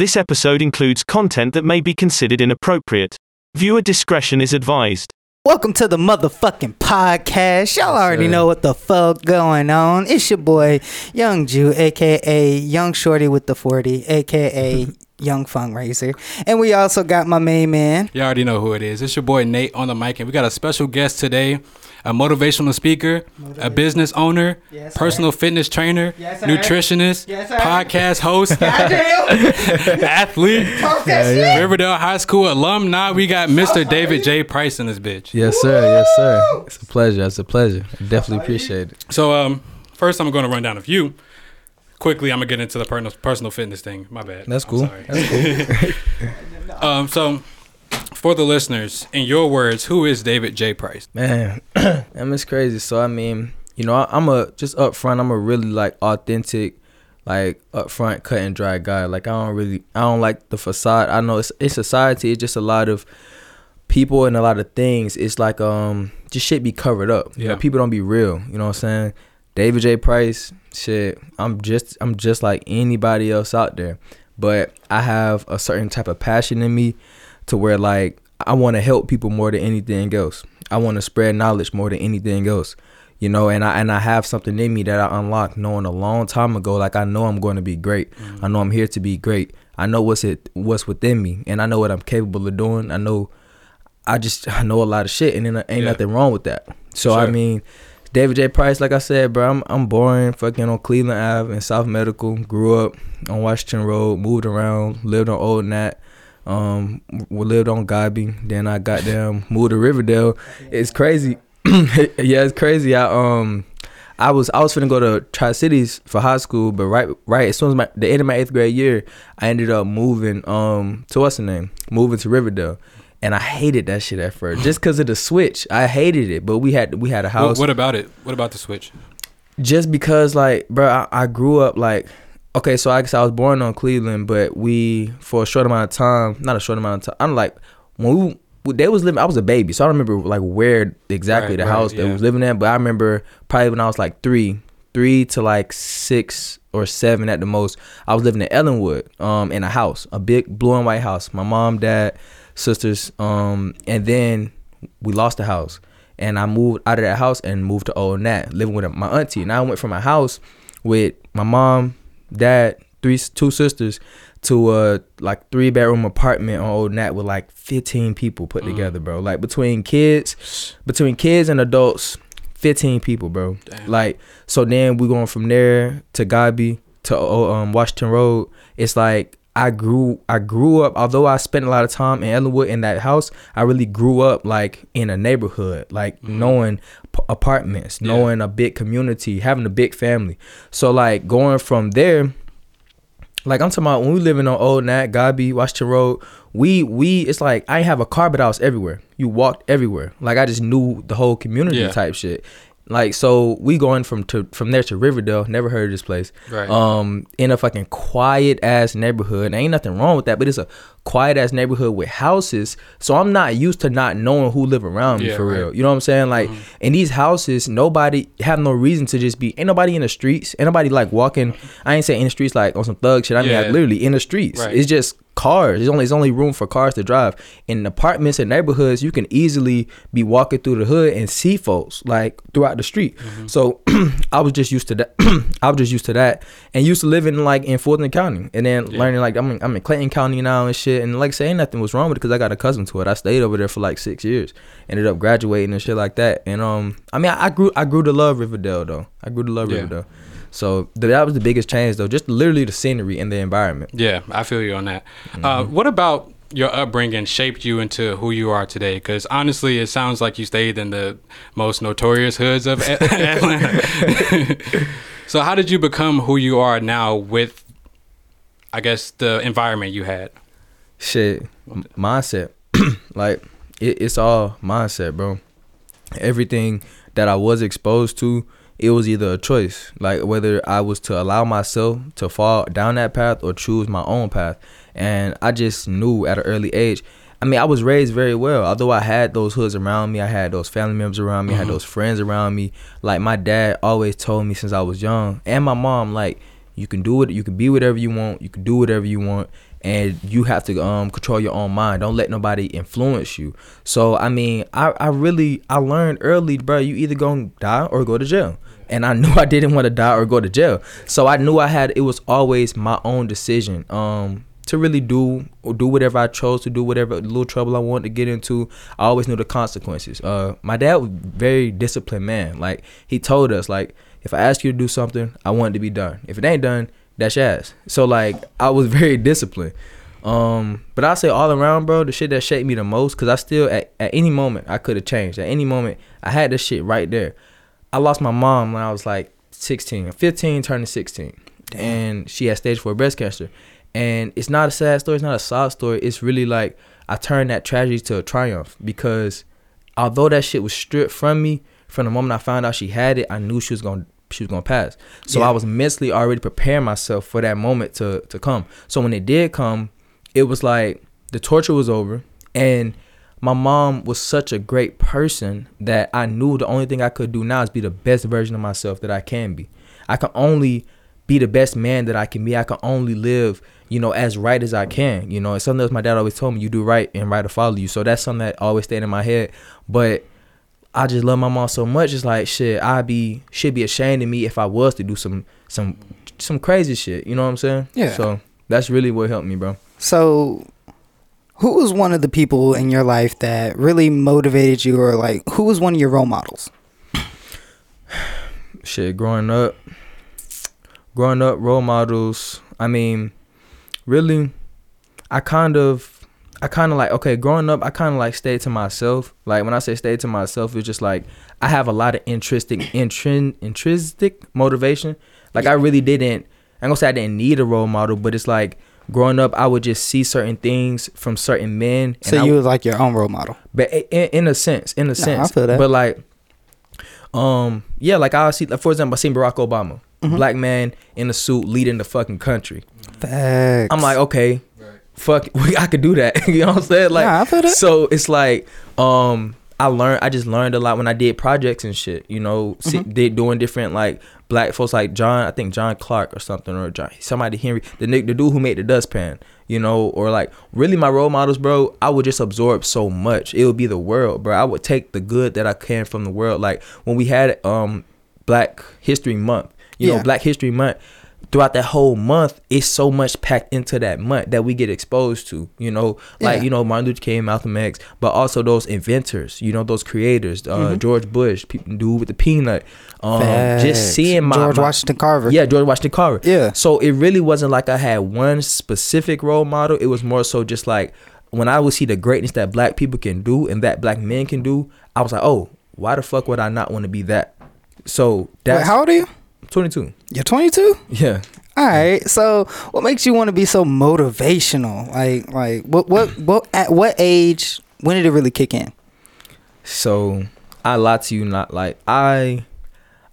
This episode includes content that may be considered inappropriate. Viewer discretion is advised. Welcome to the motherfucking podcast. Y'all already know what the fuck going on. It's your boy, Young Jew, aka Young Shorty with the 40, aka Young Fundraiser. And we also got my main man. You already know who it is. It's your boy Nate on the mic, and we got a special guest today a motivational speaker, a business owner, Yes, personal fitness trainer, Yes, nutritionist, Yes, podcast host, athlete, Talk that shit. Riverdale High School alumni. We got Mr. David J. Price in this bitch. Yes, sir. Yes, sir. It's a pleasure. It's a pleasure. I definitely appreciate it. So, um, first I'm going to run down a few. Quickly, I'm gonna get into the personal personal fitness thing. My bad. That's I'm cool. sorry. That's cool. Um, so for the listeners, in your words, who is David J. Price? Man, and it's crazy. So I mean, you know, I, I'm a just upfront. I'm a really like authentic, like upfront, cut and dry guy. Like I don't really, I don't like the facade. I know it's it's society. It's just a lot of people and a lot of things. It's like um, just shit be covered up. You know, Yeah. people don't be real. You know what I'm saying? David J. Price, shit. I'm just I'm just like anybody else out there, but I have a certain type of passion in me to where like I want to help people more than anything else. I want to spread knowledge more than anything else. You know, and I and I have something in me that I unlocked knowing a long time ago. Like I know I'm going to be great. Mm-hmm. I know I'm here to be great. I know what's it what's within me, and I know what I'm capable of doing. I know I just I know a lot of shit, and then uh, ain't Yeah. nothing wrong with that. So I mean, David J. Price, like I said, bro, I'm I'm born fucking on Cleveland Ave in South Medical. Grew up on Washington Road, moved around, lived on Old Nat, um, we lived on Godby. Then I got them moved to Riverdale. It's crazy. yeah, it's crazy. I um. I was I was finna go to Tri Cities for high school, but right right as soon as my the end of my eighth grade year, I ended up moving um to what's the name? Moving to Riverdale. And I hated that shit at first, just cause of the switch. I hated it, but we had we had a What, house what about it? What about the switch? just because like bro I, I grew up like okay so I guess I was born on Cleveland but we for a short amount of time not a short amount of time I'm like when we they was living I was a baby so I don't remember like where exactly Right, the right, house they yeah. was living at but I remember probably when I was like three three to like six or seven at the most I was living in Ellenwood um in a house a big blue and white house my mom dad sisters um and then we lost the house and I moved out of that house and moved to Old Nat, living with my auntie. And I went from a house with my mom, dad, three two sisters, to a like three bedroom apartment on Old Nat with like fifteen people put together, bro. Like between kids, between kids and adults, fifteen people, bro. Damn. Like so, then we going from there to Godby to uh, um, Washington Road. It's like I grew I grew up although I spent a lot of time in Ellenwood in that house I really grew up like in a neighborhood like knowing p- apartments. Yeah. knowing a big community having a big family so like going from there like I'm talking about when we living on Old Nat, Godby, Washington Road, we we it's like I have a car but I was everywhere. You walked everywhere. Like I just knew the whole community Yeah. type shit. Like so we going from to from there to Riverdale, never heard of this place. Right. Um in a fucking quiet ass neighborhood. And ain't nothing wrong with that, but it's a quiet ass neighborhood with houses. So I'm not used to not knowing who live around me Yeah, for right. real. You know what I'm saying? Like in these houses, nobody have no reason to just be ain't nobody in the streets. Ain't nobody like walking I ain't saying in the streets like on some thug shit. I mean Yeah. like literally in the streets. Right. It's just cars. There's only there's only room for cars to drive. In apartments and neighborhoods, you can easily be walking through the hood and see folks like throughout the street. So I was just used to that. I was just used to that and used to living like in Fulton County and then Yeah. learning like I'm in, I'm in Clayton County now and shit. And like saying nothing was wrong with it because I got accustomed to it. I stayed over there for like six years. Ended up graduating and shit like that. And um, I mean I, I grew I grew to love Riverdale though. I grew to love Yeah. Riverdale. So th- that was the biggest change though. Just literally the scenery and the environment. Yeah, I feel you on that. Mm-hmm. Uh, what about your upbringing shaped you into who you are today? Because honestly, it sounds like you stayed in the most notorious hoods of Atlanta. so, how did you become who you are now with, I guess, the environment you had? shit m- mindset like it, it's all mindset bro everything that i was exposed to it was either a choice like whether i was to allow myself to fall down that path or choose my own path and i just knew at an early age i mean i was raised very well although i had those hoods around me i had those family members around me i had those friends around me like my dad always told me since i was young and my mom like you can do it you can be whatever you want you can do whatever you want and you have to um control your own mind. Don't let nobody influence you. So I mean, I I really I learned early, bro. You either gonna die or go to jail. And I knew I didn't want to die or go to jail. So I knew I had it was always my own decision. Um to really do or do whatever I chose to do, whatever little trouble I wanted to get into. I always knew the consequences. Uh, my dad was very disciplined man. Like he told us, like if I ask you to do something, I want it to be done. If it ain't done, that's your ass. So like I was very disciplined. Um, but I say all around, bro, the shit that shaped me the most, cause I still at, at any moment I could have changed. At any moment I had this shit right there. I lost my mom when I was like 16, 15, turning 16, and she had stage four breast cancer. And it's not a sad story. It's not a sob story. It's really like I turned that tragedy to a triumph because although that shit was stripped from me from the moment I found out she had it, I knew she was gonna she was gonna pass. So Yeah. I was mentally already preparing myself for that moment to to come. So when it did come, it was like the torture was over and my mom was such a great person that I knew the only thing I could do now is be the best version of myself that I can be. I can only be the best man that I can be. I can only live, you know, as right as I can. You know, it's something else my dad always told me, you do right and right will follow you. So that's something that always stayed in my head. But I just love my mom so much. It's like shit, I'd be should be ashamed of me if I was to do some some some crazy shit. You know what I'm saying? Yeah. So that's really what helped me, bro. So, who was one of the people in your life that really motivated you, or like who was one of your role models? shit growing up growing up role models i mean really i kind of i kind of like okay growing up i kind of like stayed to myself like when i say stay to myself it's just like i have a lot of intrinsic intrin, intrinsic motivation like i really didn't i'm gonna say i didn't need a role model but it's like growing up i would just see certain things from certain men and So I you was like your own role model. but in, in a sense, in a I sense, I feel that. but like, um, yeah, like I see, like for example, I seen Barack Obama, Mm-hmm. black man in a suit leading the fucking country. Facts. I'm like, okay, fuck, I could do that. you know what I'm saying? Like, Nah, I feel that. so it's like, um, I learned, I just learned a lot when I did projects and shit. You know, Mm-hmm. did doing different like black folks like John, I think John Clark or something, or John, somebody Henry, the the dude who made the dustpan. You know, or like really my role models, bro. I would just absorb so much. It would be the world, bro. I would take the good that I can from the world. Like when we had um Black History Month, you Yeah. know, Black History Month. Throughout that whole month, it's so much packed into that month that we get exposed to. You know, like Yeah. you know Martin Luther King, Malcolm X, but also those inventors. You know, those creators. Uh, Mm-hmm. George Bush, pe- dude with the peanut. Um, just seeing my George my- Washington Carver. yeah, George Washington Carver. Yeah. So it really wasn't like I had one specific role model. It was more so just like when I would see the greatness that black people can do and that black men can do, I was like, oh, why the fuck would I not want to be that? So Wait, that's how old are you? 22. You're 22. Yeah. All right. So, what makes you want to be so motivational? Like, like what, what, what? At what age? When did it really kick in? So I lie to you not like I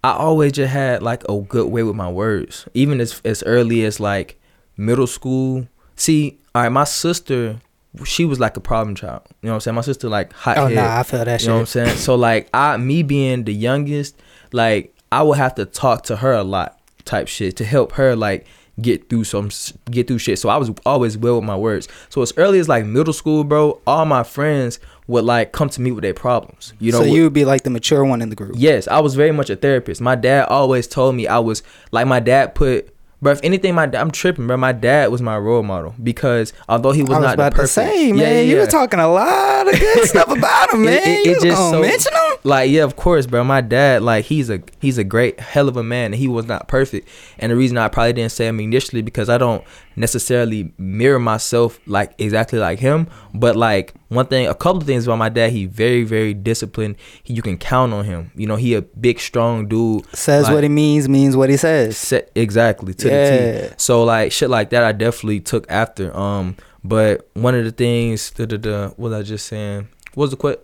I always just had like a good way with my words. Even as as early as like middle school. See, all right, my sister she was like a problem child. You know what I'm saying? My sister like hot Oh head. nah, I feel that You know what I'm saying? So like I me being the youngest, like I would have to talk to her a lot type shit to help her like get through some get through shit. So I was always well with my words. So as early as like middle school, bro, all my friends would like come to me with their problems. You know, so you would be like the mature one in the group. Yes, I was very much a therapist. My dad always told me I was like my dad put Bro, if anything, my I'm tripping, bro. My dad was my role model because although he was, I was not about the perfect, to say, Yeah, man, yeah, you yeah. were talking a lot of good stuff about him, man. it- you it was just gonna so- mention him? Like, yeah, of course, bro. My dad, like, he's a he's a great hell of a man, and he was not perfect. And the reason I probably didn't say him initially because I don't necessarily mirror myself like exactly like him. But like one thing, a couple of things about my dad, he very very disciplined. He, you can count on him. You know, he a big strong dude. Says Like, what he means, means what he says. set exactly to the Yeah. T. So like shit like that, I definitely took after. Um, but one of the things, the the, the what was I just saying? What was the quit?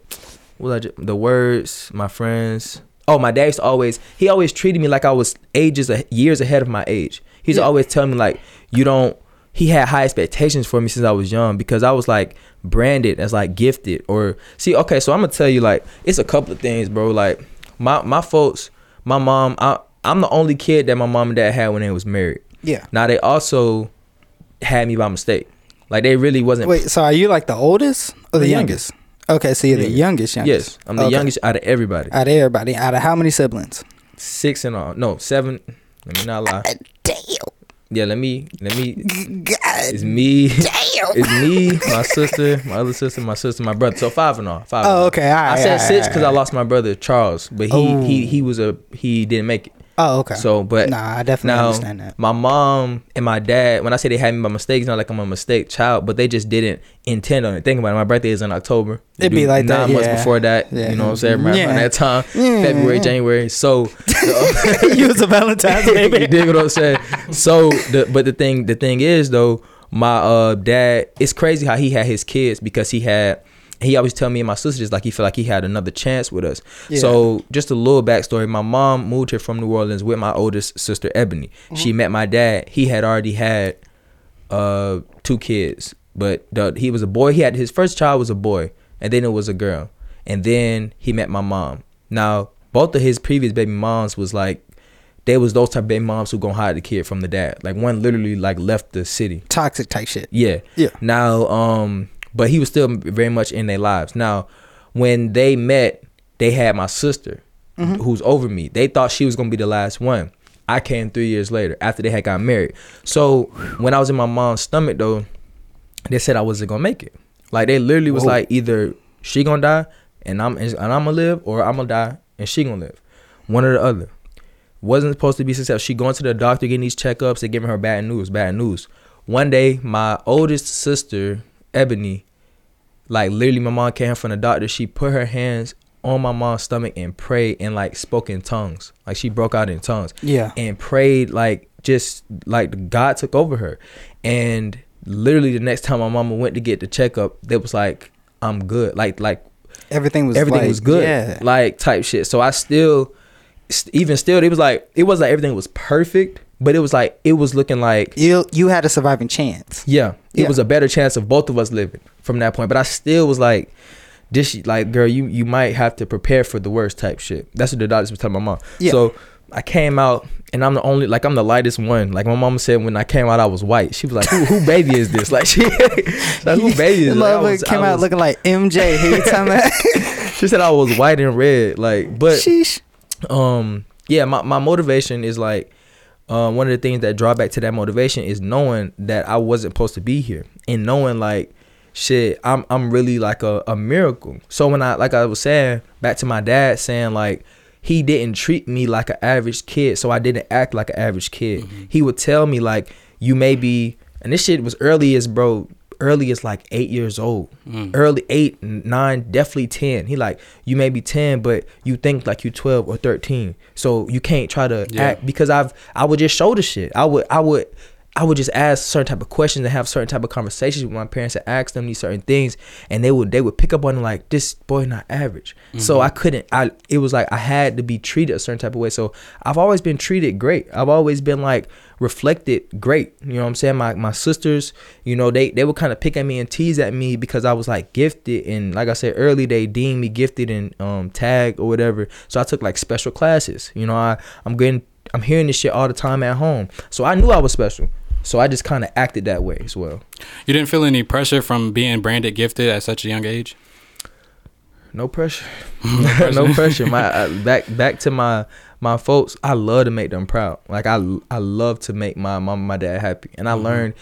Just, the words? My friends. Oh, my dad's always. He always treated me like I was ages years ahead of my age. He's Yeah. always telling me like, you don't. He had high expectations for me since I was young because I was like branded as like gifted or see. Okay, so I'm gonna tell you like it's a couple of things, bro. Like my my folks, my mom. I I'm the only kid that my mom and dad had when they was married. Yeah. Now they also had me by mistake. Like they really wasn't. Wait, so are you like the oldest or the, The youngest? Okay, so you're the Youngest. youngest. Yes, I'm the Okay. youngest out of everybody. Out of everybody, out of how many siblings? Six and all. No, seven. Let me not lie. Damn. Yeah, let me let me. God It's me. damn. It's me, my sister, my other sister, my sister, my brother. So five and all. Five. and Oh, all. okay. All right. I said right, six all because I lost my brother Charles, but he Oh. he he was a he didn't make it. Oh, okay. So, but nah, I definitely now understand that. my mom and my dad, when I say they had me by mistake, it's not like I'm a mistake child, but they just didn't intend on it. Think about it. My birthday is in October. It'd be like that, nine months yeah. before that. Yeah. You know what I'm saying? Around Yeah. that time, Yeah. February, January. So you was a Valentine's baby. You dig what I'm saying? So, the, but the thing, the thing is though, my uh dad, it's crazy how he had his kids because he had. He always tell me and my sisters like he felt like he had another chance with us. Yeah. So just a little backstory: my mom moved here from New Orleans with my oldest sister Ebony. She met my dad. He had already had uh two kids, but the, he was a boy. He had his first child was a boy, and then it was a girl, and then he met my mom. Now both of his previous baby moms was like they was those type of baby moms who gonna hide the kid from the dad. Like one literally like left the city. Toxic type shit. Yeah. Yeah. Now, um, but he was still very much in their lives. Now, when they met, they had my sister, mm-hmm. who's over me. They thought she was gonna be the last one. I came three years later after they had got married. So when I was in my mom's stomach, though, they said I wasn't gonna make it. Like they literally was Whoa. like, either she gonna die and I'm and I'm gonna live, or I'm gonna die and she gonna live. One or the other. Wasn't supposed to be successful. She going to the doctor getting these checkups. They giving her bad news. Bad news. One day, my oldest sister, Ebony, like literally, my mom came from the doctor. She put her hands on my mom's stomach and prayed and like spoke in tongues. Like she broke out in tongues Yeah. and prayed like just like God took over her. And literally, the next time my mama went to get the checkup, they was like, "I'm good." Like like Everything was everything like, was good, Yeah. like type shit. So I still, st- even still, it was like it was like everything was perfect, but it was like it was looking like you you had a surviving chance. yeah, it Yeah. was a better chance of both of us living from that point. But I still was like, this like girl, you you might have to prepare for the worst type shit. That's what the doctors was telling my mom. Yeah. So I came out and I'm the only like I'm the lightest one. Like my mama said when I came out I was white. She was like, Who who baby is this? Like she like who baby is this? Like, was- came out looking like MJ. Who you talking about? She said I was white and red. Like but Sheesh. um yeah my, my motivation is like um one of the things that draw back to that motivation is knowing that i wasn't supposed to be here and knowing like shit i'm i'm really like a, a miracle. So when i like i was saying back to my dad saying like he didn't treat me like an average kid so i didn't act like an average kid. He would tell me like you may be and this shit was early as bro early as like eight years old. Mm. Early eight nine definitely 10 he like you may be 10 but you think like you 12 or 13 so you can't try to Yeah. act because i've i would just show the shit. I would i would I would just ask certain type of questions and have certain type of conversations with my parents and ask them these certain things, and they would they would pick up on like this boy not average. So I couldn't. I it was like I had to be treated a certain type of way. So I've always been treated great. I've always been like reflected great. You know what I'm saying? My my sisters, you know, they they would kind of pick at me and tease at me because I was like gifted and like I said early, they deemed me gifted and um tag or whatever. So I took like special classes. You know, I I'm getting I'm hearing this shit all the time at home. So I knew I was special. So I just kind of acted that way as well. You didn't feel any pressure from being branded gifted at such a young age? No pressure. no pressure. My uh, back back to my my folks. I love to make them proud. Like I I love to make my mom and my dad happy. And I learned.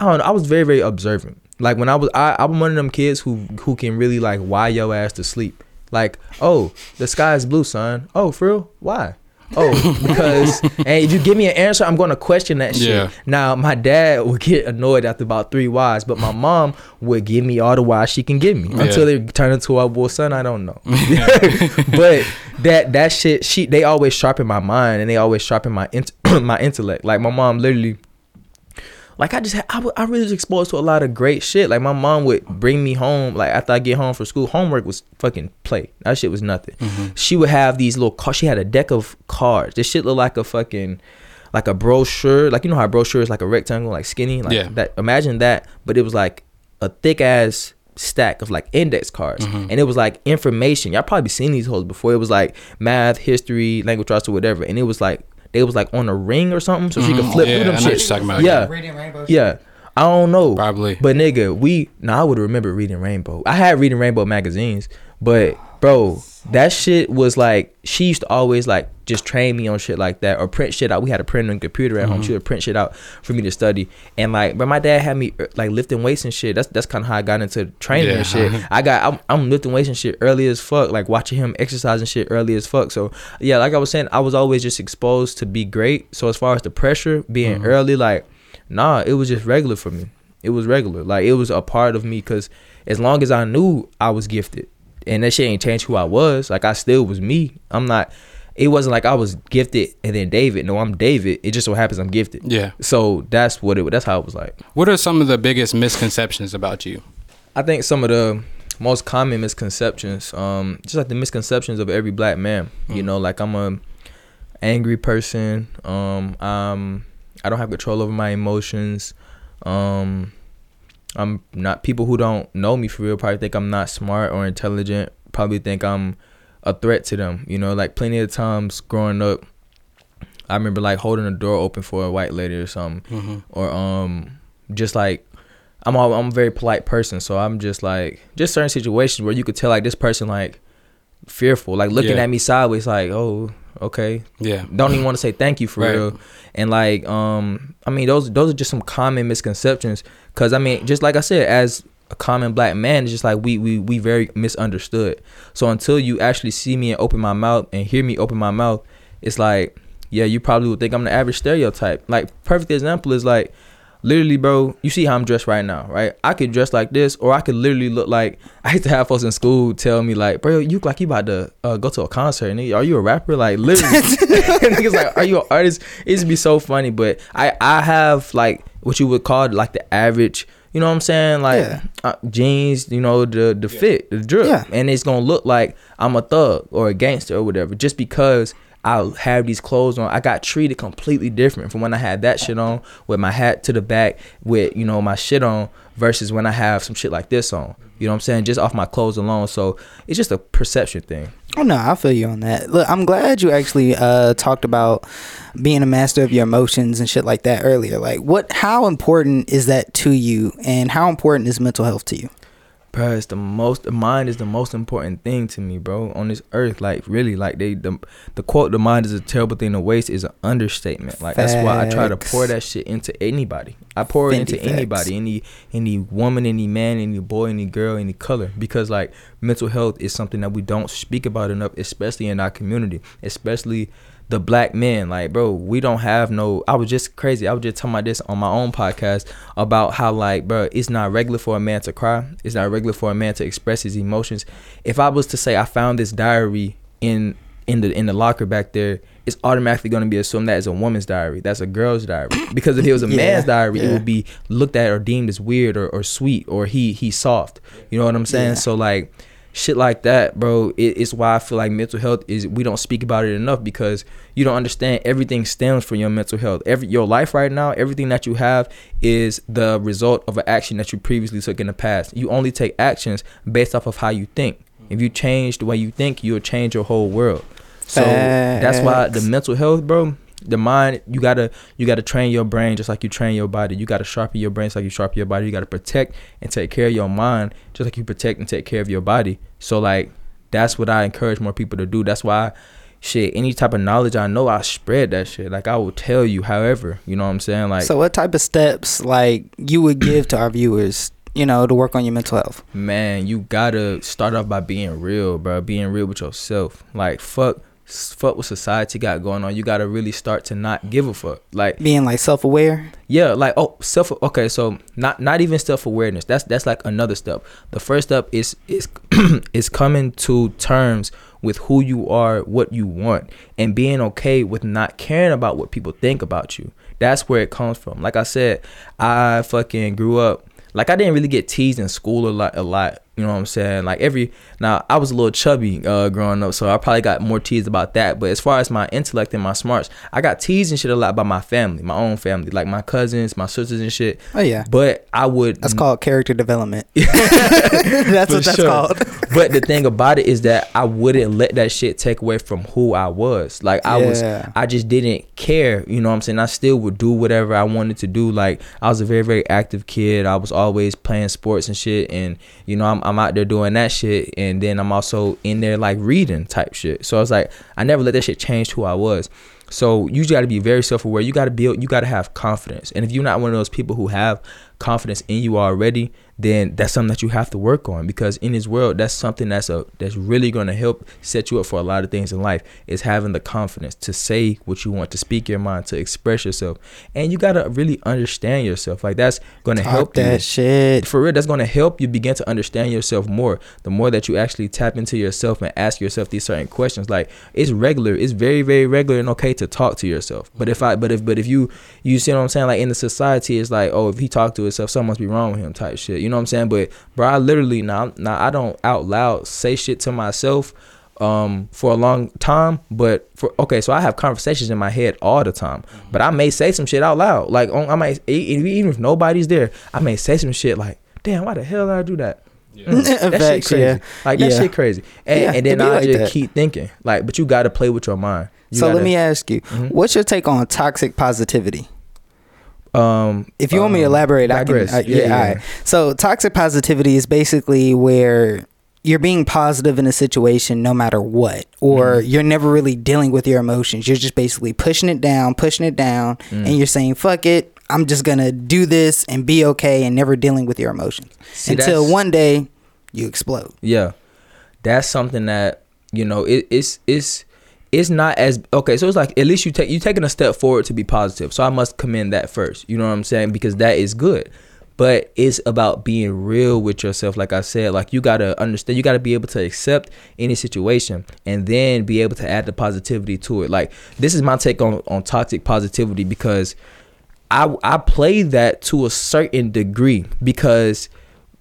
I don't know. I was very very observant. Like when I was I I'm one of them kids who who can really like why your ass to sleep. Like oh the sky is blue, son. Oh for real? Why? Oh, because and if you give me an answer, I'm gonna question that shit. Yeah. Now my dad would get annoyed after about three whys, but my mom would give me all the whys she can give me Yeah. until they turn into a well, son. I don't know, but that that shit, she they always sharpen my mind and they always sharpen my int- my intellect. Like my mom literally. Like I just, had, I, I really was exposed to a lot of great shit. Like my mom would bring me home. Like after I get home from school, homework was fucking play. That shit was nothing. Mm-hmm. She would have these little. Car- she had a deck of cards. This shit looked like a fucking, like a brochure. Like you know how a brochure is like a rectangle, like skinny. Like Yeah. that. Imagine that, but it was like a thick ass stack of like index cards, mm-hmm. and it was like information. Y'all probably seen these holes before. It was like math, history, language arts, or whatever, and it was like they was like on a ring or something, so she could Mhm. flip Yeah, through them I know what shit. you're talking about. Yeah, Radiant yeah. I don't know. Probably. But nigga, we nah, I would remember reading Rainbow. I had reading Rainbow magazines, but bro, that shit was like she used to always like just train me on shit like that or print shit out. We had a printer and computer at home. Mm-hmm. She would print shit out for me to study. And like, but my dad had me er, like lifting weights and shit. That's that's kind of how I got into training Yeah. and shit. I got I'm, I'm lifting weights and shit early as fuck. Like watching him exercising shit early as fuck. So yeah, like I was saying, I was always just exposed to be great. So as far as the pressure being Mm-hmm. early, like nah, it was just regular for me. It was regular. Like it was a part of me because as long as I knew I was gifted, and that shit ain't changed who I was. Like I still was me. I'm not. It wasn't like I was gifted and then David. No, I'm David. It just so happens I'm gifted. Yeah. So that's what it. That's how it was like. What are some of the biggest misconceptions about you? I think some of the most common misconceptions, um, just like the misconceptions of every black man. You Mm. know, like I'm a angry person. Um, um, I don't have control over my emotions. Um, I'm not people who don't know me for real probably think I'm not smart or intelligent. Probably think I'm a threat to them. You know, like plenty of times growing up, I remember like holding a door open for a white lady or something Mm-hmm. or um just like I'm all, I'm a very polite person, so I'm just like just certain situations where you could tell like this person like fearful, like looking Yeah. at me sideways, like oh okay, Yeah. don't even want to say thank you for Right. real, and like um I mean those those are just some common misconceptions, cause I mean just like I said as a common black man, it's just like we we we very misunderstood. So until you actually see me and open my mouth and hear me open my mouth, it's like yeah, you probably would think I'm the average stereotype. Like perfect example is like literally, bro, you see how I'm dressed right now, right? I could dress like this, or I could literally look like I used to have folks in school tell me like, bro, you look like you about to uh, go to a concert. Nigga, are you a rapper? Like literally, niggas like, are you an artist? It used to be so funny, but I I have like what you would call like the average. You know what I'm saying? Like Yeah. uh, jeans, you know the the fit, the drip, Yeah. and it's gonna look like I'm a thug or a gangster or whatever, just because I have these clothes on. I got treated completely different from when I had that shit on with my hat to the back with you know my shit on versus when I have some shit like this on. You know what I'm saying? Just off my clothes alone. So it's just a perception thing. Oh no, I feel you on that. Look, I'm glad you actually uh, talked about being a master of your emotions and shit like that earlier. Like, what? How important is that to you, and how important is mental health to you? Bro, it's the most. The mind is the most important thing to me, bro, on this earth. Like really, like they the the quote, "The mind is a terrible thing to waste," is an understatement. Like that's why I try to pour that shit into anybody. I pour it into facts. anybody, any any woman, any man, any boy, any girl, any color, because like mental health is something that we don't speak about enough, especially in our community, especially the black men. Like bro we don't have no i was just crazy. I was just talking about this on my own podcast about how like bro it's not regular for a man to cry. It's not regular for a man to express his emotions. If i was to say i found this diary in in the in the locker back there it's automatically going to be assumed that is a woman's diary. That's a girl's diary. Because if it was a Yeah, man's diary it would be looked at or deemed as weird or, or sweet or he he soft. You know what i'm saying? Yeah. so like shit like that, bro, it, it's why I feel like mental health is we don't speak about it enough because you don't understand everything stems from your mental health. Every your life right now, everything that you have is the result of an action that you previously took in the past. You only take actions based off of how you think. If you change the way you think, you'll change your whole world. So that's why the mental health, bro, the mind, you gotta you gotta train your brain just like you train your body. You gotta sharpen your brain just like you sharpen your body. You gotta protect and take care of your mind just like you protect and take care of your body. So like that's what I encourage more people to do. That's why shit, any type of knowledge I know, I spread that shit. Like I will tell you however, you know what I'm saying? Like so, what type of steps like you would give to our viewers, you know, to work on your mental health? man, you gotta start off by being real, bro. Being real with yourself. Like fuck, fuck what society got going on. You gotta really start to not give a fuck. Like Being like self-aware. yeah, like oh self. Okay, so not not even self awareness. That's that's like another step. The first step is is is coming to terms with who you are, what you want, and being okay with not caring about what people think about you. That's where it comes from. Like I said, I fucking grew up like I didn't really get teased in school a lot, a lot You know what I'm saying? Like every now, I was a little chubby uh, growing up, so I probably got more teased about that. But as far as my intellect and my smarts, I got teased and shit a lot by my family, my own family, like my cousins, my sisters and shit. Oh yeah. But I would That's called character development. that's what that's sure. called. but the thing about it is that I wouldn't let that shit take away from who I was. Like I was I just didn't care, you know what I'm saying? I still would do whatever I wanted to do. Like I was a very very active kid. I was always playing sports and shit and you know I'm I'm out there doing that shit and then I'm also in there like reading type shit. So I was like I never let that shit change who I was. So you got to be very self-aware. You got to build. You got to have confidence. And if you're not one of those people who have confidence in you already, then that's something that you have to work on. Because in this world, that's something that's a that's really going to help set you up for a lot of things in life. Is having the confidence to say what you want, to speak your mind, to express yourself, and you got to really understand yourself. Like that's going to help that you shit. for real that's going to help you begin to understand yourself more the more that you actually tap into yourself and ask yourself these certain questions like it's regular it's very very regular and okay to talk to yourself. But if i but if but if you you see what i'm saying? Like in the society it's like oh if he talked to himself something must be wrong with him type shit. You know what i'm saying? But bro i literally now now i don't out loud say shit to myself um for a long time. But for okay so i have conversations in my head all the time. But i may say some shit out loud. Like on, i might even if nobody's there i may say some shit like damn why the hell did i do that Mm, that shit crazy yeah. like that Yeah. shit crazy and, Yeah, and then i like just that. keep thinking like but you gotta play with your mind You so let gotta- me ask you, Mhm. what's your take on toxic positivity? um If you want me to um, elaborate, I can. digress. Uh, yeah, all right. So toxic positivity is basically where you're being positive in a situation no matter what, or Mm-hmm. you're never really dealing with your emotions. You're just basically pushing it down, pushing it down, Mm. and you're saying "fuck it." I'm just gonna do this and be okay, and never dealing with your emotions See, until one day you explode. Yeah, that's something that you know it, it's it's it's not as okay. So it's like at least you take you taking a step forward to be positive. So I must commend that first. You know what I'm saying because that is good. But it's about being real with yourself. Like I said, like you gotta understand. You gotta be able to accept any situation and then be able to add the positivity to it. Like this is my take on on toxic positivity because I I play that to a certain degree because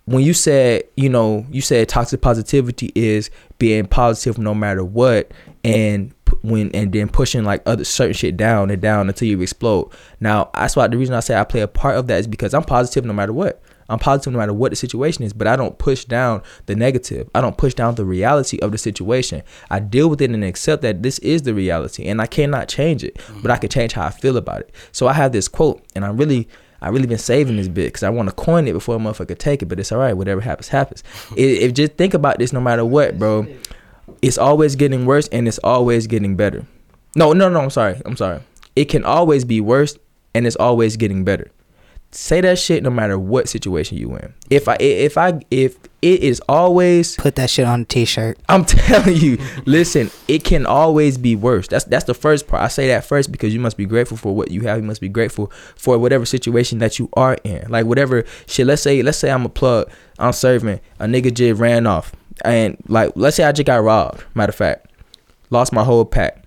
when you said you know you said toxic positivity is being positive no matter what and when and then pushing like other certain shit down and down until you explode. Now that's why the reason i say i play a part of that is because i'm positive no matter what. I'm positive no matter what the situation is but i don't push down the negative. I don't push down the reality of the situation. I deal with it and accept that this is the reality and i cannot change it but i can change how i feel about it. So i have this quote and i really I really been saving this bit because I want to coin it before a motherfucker take it, but it's all right. Whatever happens, happens. If, if just think about this, no matter what, bro, it's always getting worse and it's always getting better. No, no, no. I'm sorry. I'm sorry. It can always be worse and it's always getting better. Say that shit no matter what situation you in. If I if I if it is always Put that shit on a t-shirt. I'm telling you, listen, it can always be worse. That's that's the first part. I say that first because you must be grateful for what you have. You must be grateful for whatever situation that you are in. Like whatever shit. Let's say let's say I'm a plug. I'm serving. A nigga just ran off, and like let's say I just got robbed. Matter of fact, lost my whole pack.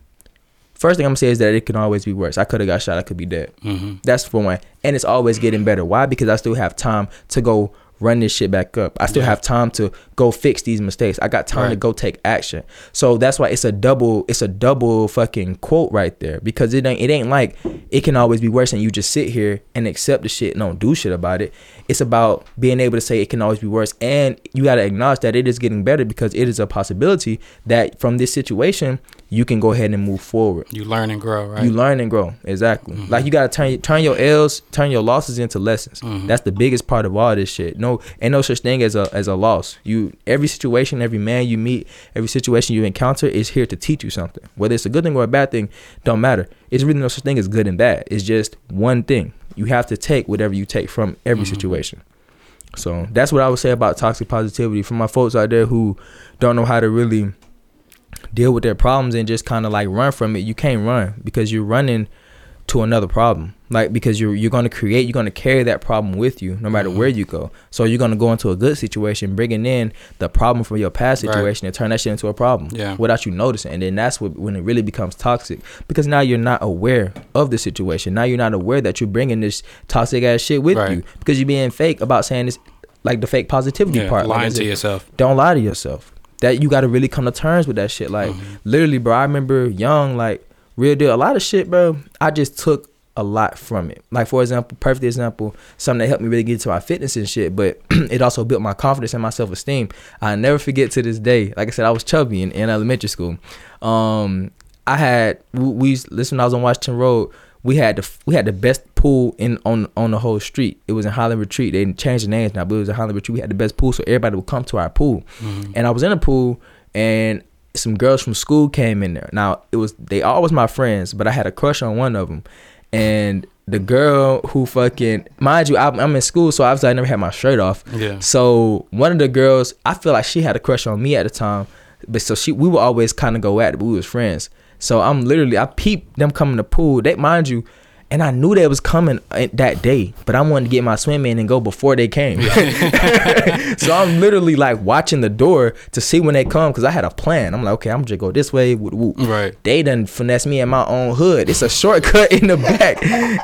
First thing I'm gonna say is that it can always be worse. I could have got shot. I could be dead. Mm-hmm. That's for one. And it's always getting better. Why? Because I still have time to go run this shit back up. I still Yeah. have time to go fix these mistakes. I got time to go take action. So that's why it's a double it's a double fucking quote right there. Because it ain't it ain't like it can always be worse and you just sit here and accept the shit and don't do shit about it. It's about being able to say it can always be worse and you gotta acknowledge that it is getting better because it is a possibility that from this situation you can go ahead and move forward. You learn and grow, right? You learn and grow. Exactly. Mhm. Like you gotta turn turn your L's, turn your losses into lessons. Mhm. That's the biggest part of all this shit. No, ain't no such thing as a as a loss. You every situation, every man you meet, every situation you encounter is here to teach you something. Whether it's a good thing or a bad thing, don't matter. It's really no such thing as good and bad. It's just one thing. You have to take whatever you take from every Mhm. situation. So that's what I would say about toxic positivity. For my folks out there who don't know how to really deal with their problems and just kind of like run from it, you can't run because you're running to another problem. Like because you're you're gonna create, you're gonna carry that problem with you no matter Mhm. where you go. So you're gonna go into a good situation, bringing in the problem from your past Right. situation and turn that shit into a problem Yeah. without you noticing. And then that's what when it really becomes toxic because now you're not aware of the situation. Now you're not aware that you're bringing this toxic ass shit with Right. you because you're being fake about saying this. like the fake positivity Yeah, part. Like lying to said, yourself. don't lie to yourself. That you got to really come to terms with that shit. Like Mm-hmm. literally, bro. I remember young, like real deal. A lot of shit, bro. I just took a lot from it. Like for example, perfect example, something that helped me really get to my fitness and shit. But it also built my confidence and my self esteem. I never forget to this day. Like I said, I was chubby in, in elementary school. Um, I had we, we used- listen. When I was on Washington Road. We had the we had the best pool in on on the whole street. It was in Highland Retreat. They changed the names now, but it was in Highland Retreat. We had the best pool, so everybody would come to our pool. And I was in the pool, and some girls from school came in there. Now it was they all was my friends, but I had a crush on one of them, and the girl who fucking mind you, I'm, I'm in school, so obviously I never had my shirt off. Yeah. So one of the girls, I feel like she had a crush on me at the time, but so she we would always kind of go at it, but we was friends. So I'm literally I peeped them coming to pool. They mind you. And I knew they was coming uh, that day, but I wanted to get my swim in and go before they came. so I'm literally like watching the door to see when they come because I had a plan. I'm like, okay, I'm just go this way. Whoop, whoop. Right. They done finesse me in my own hood. It's a shortcut in the back.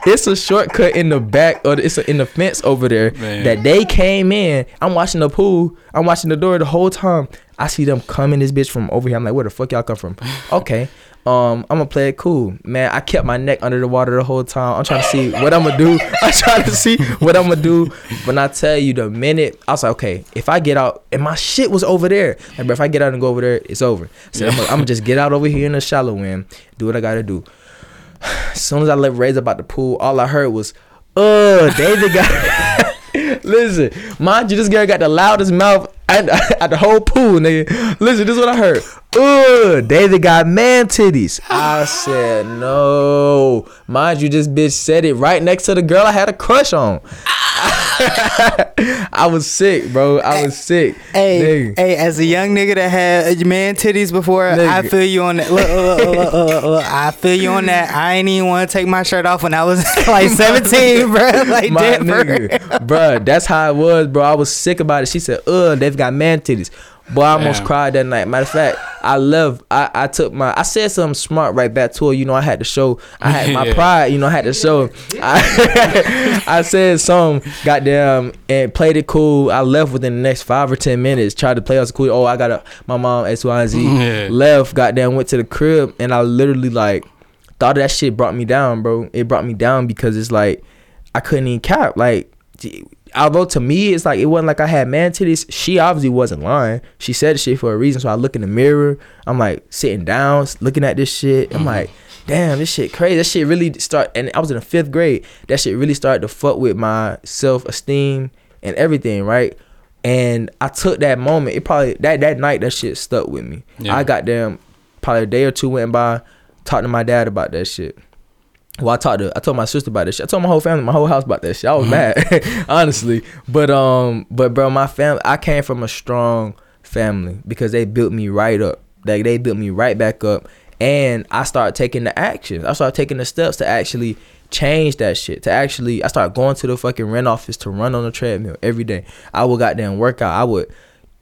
it's a shortcut in the back, or it's a, in the fence over there Man. that they came in. I'm watching the pool. I'm watching the door the whole time. I see them coming this bitch from over here. I'm like, where the fuck y'all come from? Okay. Um, I'm gonna play it cool, man. I kept my neck under the water the whole time. I'm trying to see what I'm gonna do. I'm trying to see what I'm gonna do. When I tell you the minute, I was like, okay, if I get out and my shit was over there, like, bro, if I get out and go over there, it's over. So I'm, gonna, gonna just get out over here in the shallow end, do what I gotta do. As soon as I left Rays about the pool, all I heard was, "Uh, David got." Listen, mind you, this girl got the loudest mouth at, at the whole pool, nigga. Listen, this is what I heard. Ugh, David got man titties. I said no. Mind you, this bitch said it right next to the girl I had a crush on. I was sick, bro. I was sick. Hey, Nigga. hey, as a young nigga that had man titties before, I feel you on that. Look, look, look, look, I feel you on that. I ain't even want to take my shirt off when I was like 17, bro. Like my nigga, bruh, that's how it was, bro. I was sick about it. She said, "Ugh, they've got man titties." Boy, I almost Damn. cried that night. Matter of fact, I left. I, I took my. I said something smart right back to her. You know, I had to show. I had my Yeah. pride. You know, I had to show. I, I said something, goddamn, and played it cool. I left within the next five or ten minutes. Tried to play us cool. Oh, I got a my mom X Y and Z. Yeah. Left. Goddamn, went to the crib, and I literally like thought that shit brought me down, bro. It brought me down because it's like I couldn't even cap. Like, although to me it's like it wasn't like I had man titties. She obviously wasn't lying. She said shit for a reason. So I look in the mirror. I'm like sitting down, looking at this shit. I'm mm-hmm. like, damn, this shit crazy. That shit really start. And I was in the fifth grade. That shit really started to fuck with my self esteem and everything, right? And I took that moment. It probably that that night that shit stuck with me. Yeah. I got damn probably a day or two went by, talked to my dad about that shit. Well, I talked to I told my sister about this shit. I told my whole family, my whole house about that shit. I was mad, honestly. But um, but bro, my family, I came from a strong family because they built me right up. Like they built me right back up, and I started taking the actions. I started taking the steps to actually change that shit. To actually, I started going to the fucking rent office to run on the treadmill every day. I would goddamn work out. I would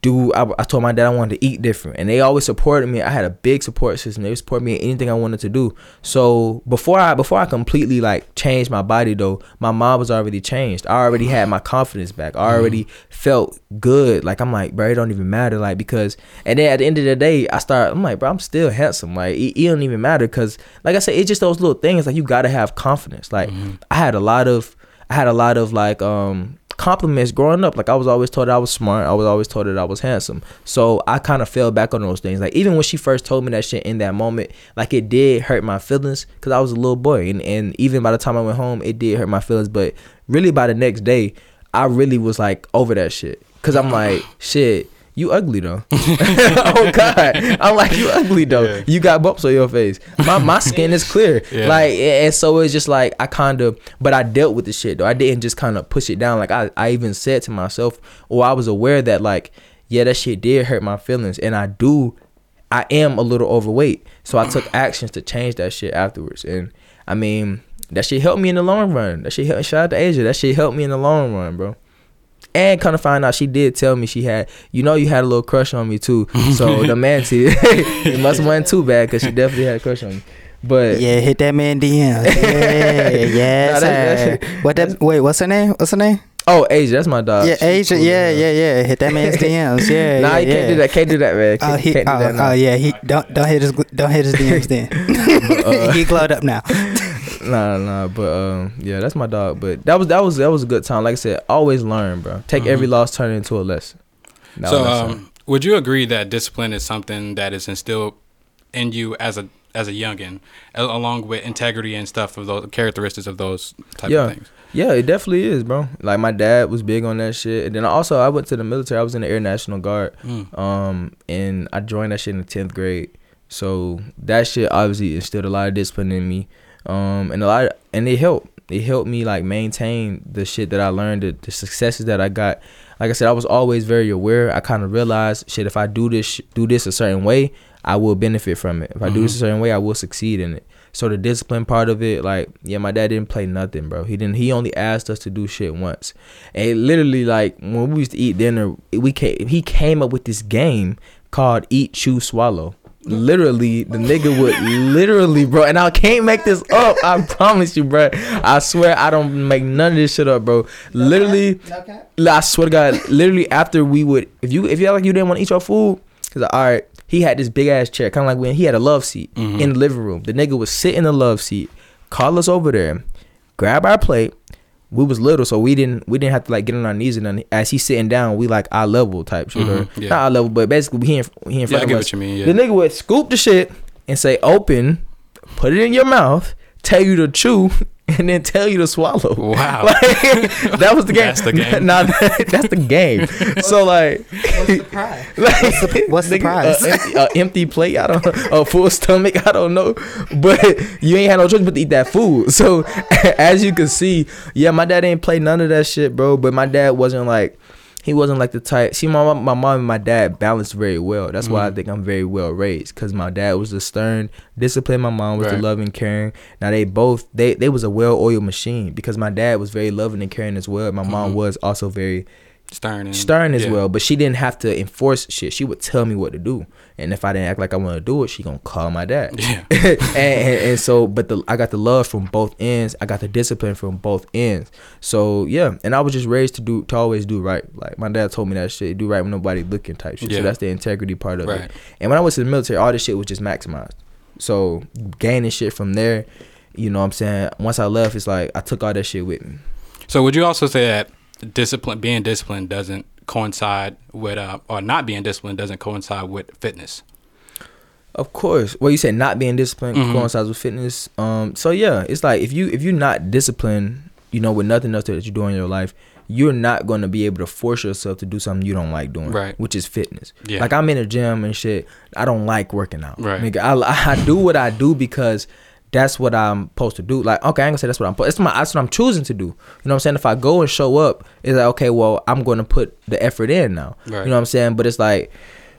do I, I told my dad I wanted to eat different. And they always supported me. I had a big support system. They supported me in anything I wanted to do. So before I before I completely like changed my body though my mom was already changed. I already had my confidence back. I already felt good. Like I'm like bro it don't even matter. Like because and then at the end of the day I start I'm like bro I'm still handsome. Like it, it don't even matter. Because like I said it's just those little things like you gotta have confidence. Like I had a lot of I had a lot of like um compliments growing up. Like I was always told that I was smart. I was always told that I was handsome. So I kind of fell back on those things. Like even when she first told me that shit in that moment, like it did hurt my feelings because I was a little boy. And and even by the time I went home, it did hurt my feelings. But really by the next day, I really was like over that shit. Cause I'm like, shit, you ugly though. oh God, I'm like you ugly though. Yeah. You got bumps on your face. My my skin is clear. Yeah. Like and so it's just like I kind of, but I dealt with the shit though. I didn't just kind of push it down. Like I I even said to myself, or I was aware that like yeah that shit did hurt my feelings, and I do. I am a little overweight, so I took actions to change that shit afterwards, and I mean that shit helped me in the long run. That shit helped. Shout out to Asia. That shit helped me in the long run, bro. And kind of find out she did tell me she had, you know, you had a little crush on me too. So the man, see, it must have went too bad because she definitely had a crush on me. But Yeah, hit that man DM. Yeah, yes. Nah, that- sir. what that? Wait, what's her name? What's her name? oh, Asia, that's my dog. yeah, She Asia. cool Yeah, yeah, yeah. Hit that man's DMs. Yeah, Nah, yeah, you can't do that. Can't do that, man. Oh, Can't, he, can't do oh, that now. oh, uh, yeah. He don't don't hit his don't hit his DMs then. uh, he glowed up now. Nah, nah, but um, yeah, that's my dog. But that was that was that was a good time. Like I said, always learn, bro. Take every Mhm. loss, turn it into a lesson. That so, was my son. um, would you agree that discipline is something that is instilled in you as a as a youngin, along with integrity and stuff of those characteristics of those type Yeah. of things? Yeah, it definitely is, bro. Like my dad was big on that shit, and then also I went to the military. I was in the Air National Guard, Mm. um, and I joined that shit in the tenth grade. So that shit obviously instilled a lot of discipline in me, um, and a lot, of, and it helped. It helped me like maintain the shit that I learned, the, the successes that I got. Like I said, I was always very aware. I kind of realized, shit, if I do this, do this a certain way, I will benefit from it. If I do this a certain way, I will succeed in it. So the discipline part of it, like, yeah, my dad didn't play nothing, bro. He didn't. He only asked us to do shit once, and literally, like, when we used to eat dinner, we came. He came up with this game called Eat, Chew, Swallow. Literally, the nigga would literally, bro, and I can't make this up. I promise you, bro. I swear I don't make none of this shit up, bro. Literally, I swear to God, literally after we would, if you if you like you didn't want to eat your food, cause all right, he had this big ass chair, kind of like when he had a love seat Mhm. in the living room. The nigga would sit in the love seat, call us over there, grab our plate. We was little, so we didn't we didn't have to like get on our knees and then as he's sitting down, we like eye level type shit, Mhm, yeah. not eye level, but basically he in, he in Yeah, front I get us. what you mean. Yeah. The nigga would scoop the shit and say, "Open," put it in your mouth, tell you to chew, and then tell you to swallow. Wow. Like, that was the game. That's the game. nah, that- that's the game. so like, like What's the, what's the uh, prize? A empty, a empty plate. I don't. A full stomach. I don't know. But you ain't had no choice but to eat that food. So as you can see, yeah, my dad ain't play none of that shit, bro. But my dad wasn't like. He wasn't like the type. See, my mom, my mom and my dad balanced very well. That's why I Mhm. think I'm very well raised. Cause my dad was the stern, disciplined. My mom was the loving, caring. Now they both they they was a well-oiled machine. Because my dad was very loving and caring as well. My mom Mhm. was also very Stern and stern as yeah. well, but she didn't have to enforce shit. She would tell me what to do, and if I didn't act like I want to do it, she gonna call my dad. Yeah. and, and, and so, but the I got the love from both ends. I got the discipline from both ends. So yeah, and I was just raised to do to always do right. Like my dad told me that shit, do right when nobody looking type shit. Yeah. So that's the integrity part of Right. it. And when I was in the military, all this shit was just maximized. So gaining shit from there, you know what I'm saying? Once I left, it's like I took all that shit with me. So would you also say that discipline, being disciplined, doesn't coincide with, uh, or not being disciplined doesn't coincide with fitness? Of course. Well, you said not being disciplined Mhm. coincides with fitness. Um, so yeah, it's like if you if you're not disciplined, you know, with nothing else that you do in your life, you're not going to be able to force yourself to do something you don't like doing, Right. Which is fitness. Yeah. Like I'm in a gym and shit. I don't like working out. Right. Nigga, I, I do what I do because that's what I'm supposed to do. Like, okay, I ain't gonna say that's what I'm. That's my. That's what I'm choosing to do. You know what I'm saying? If I go and show up, it's like, okay, well, I'm gonna put the effort in now. Right. You know what I'm saying? But it's like,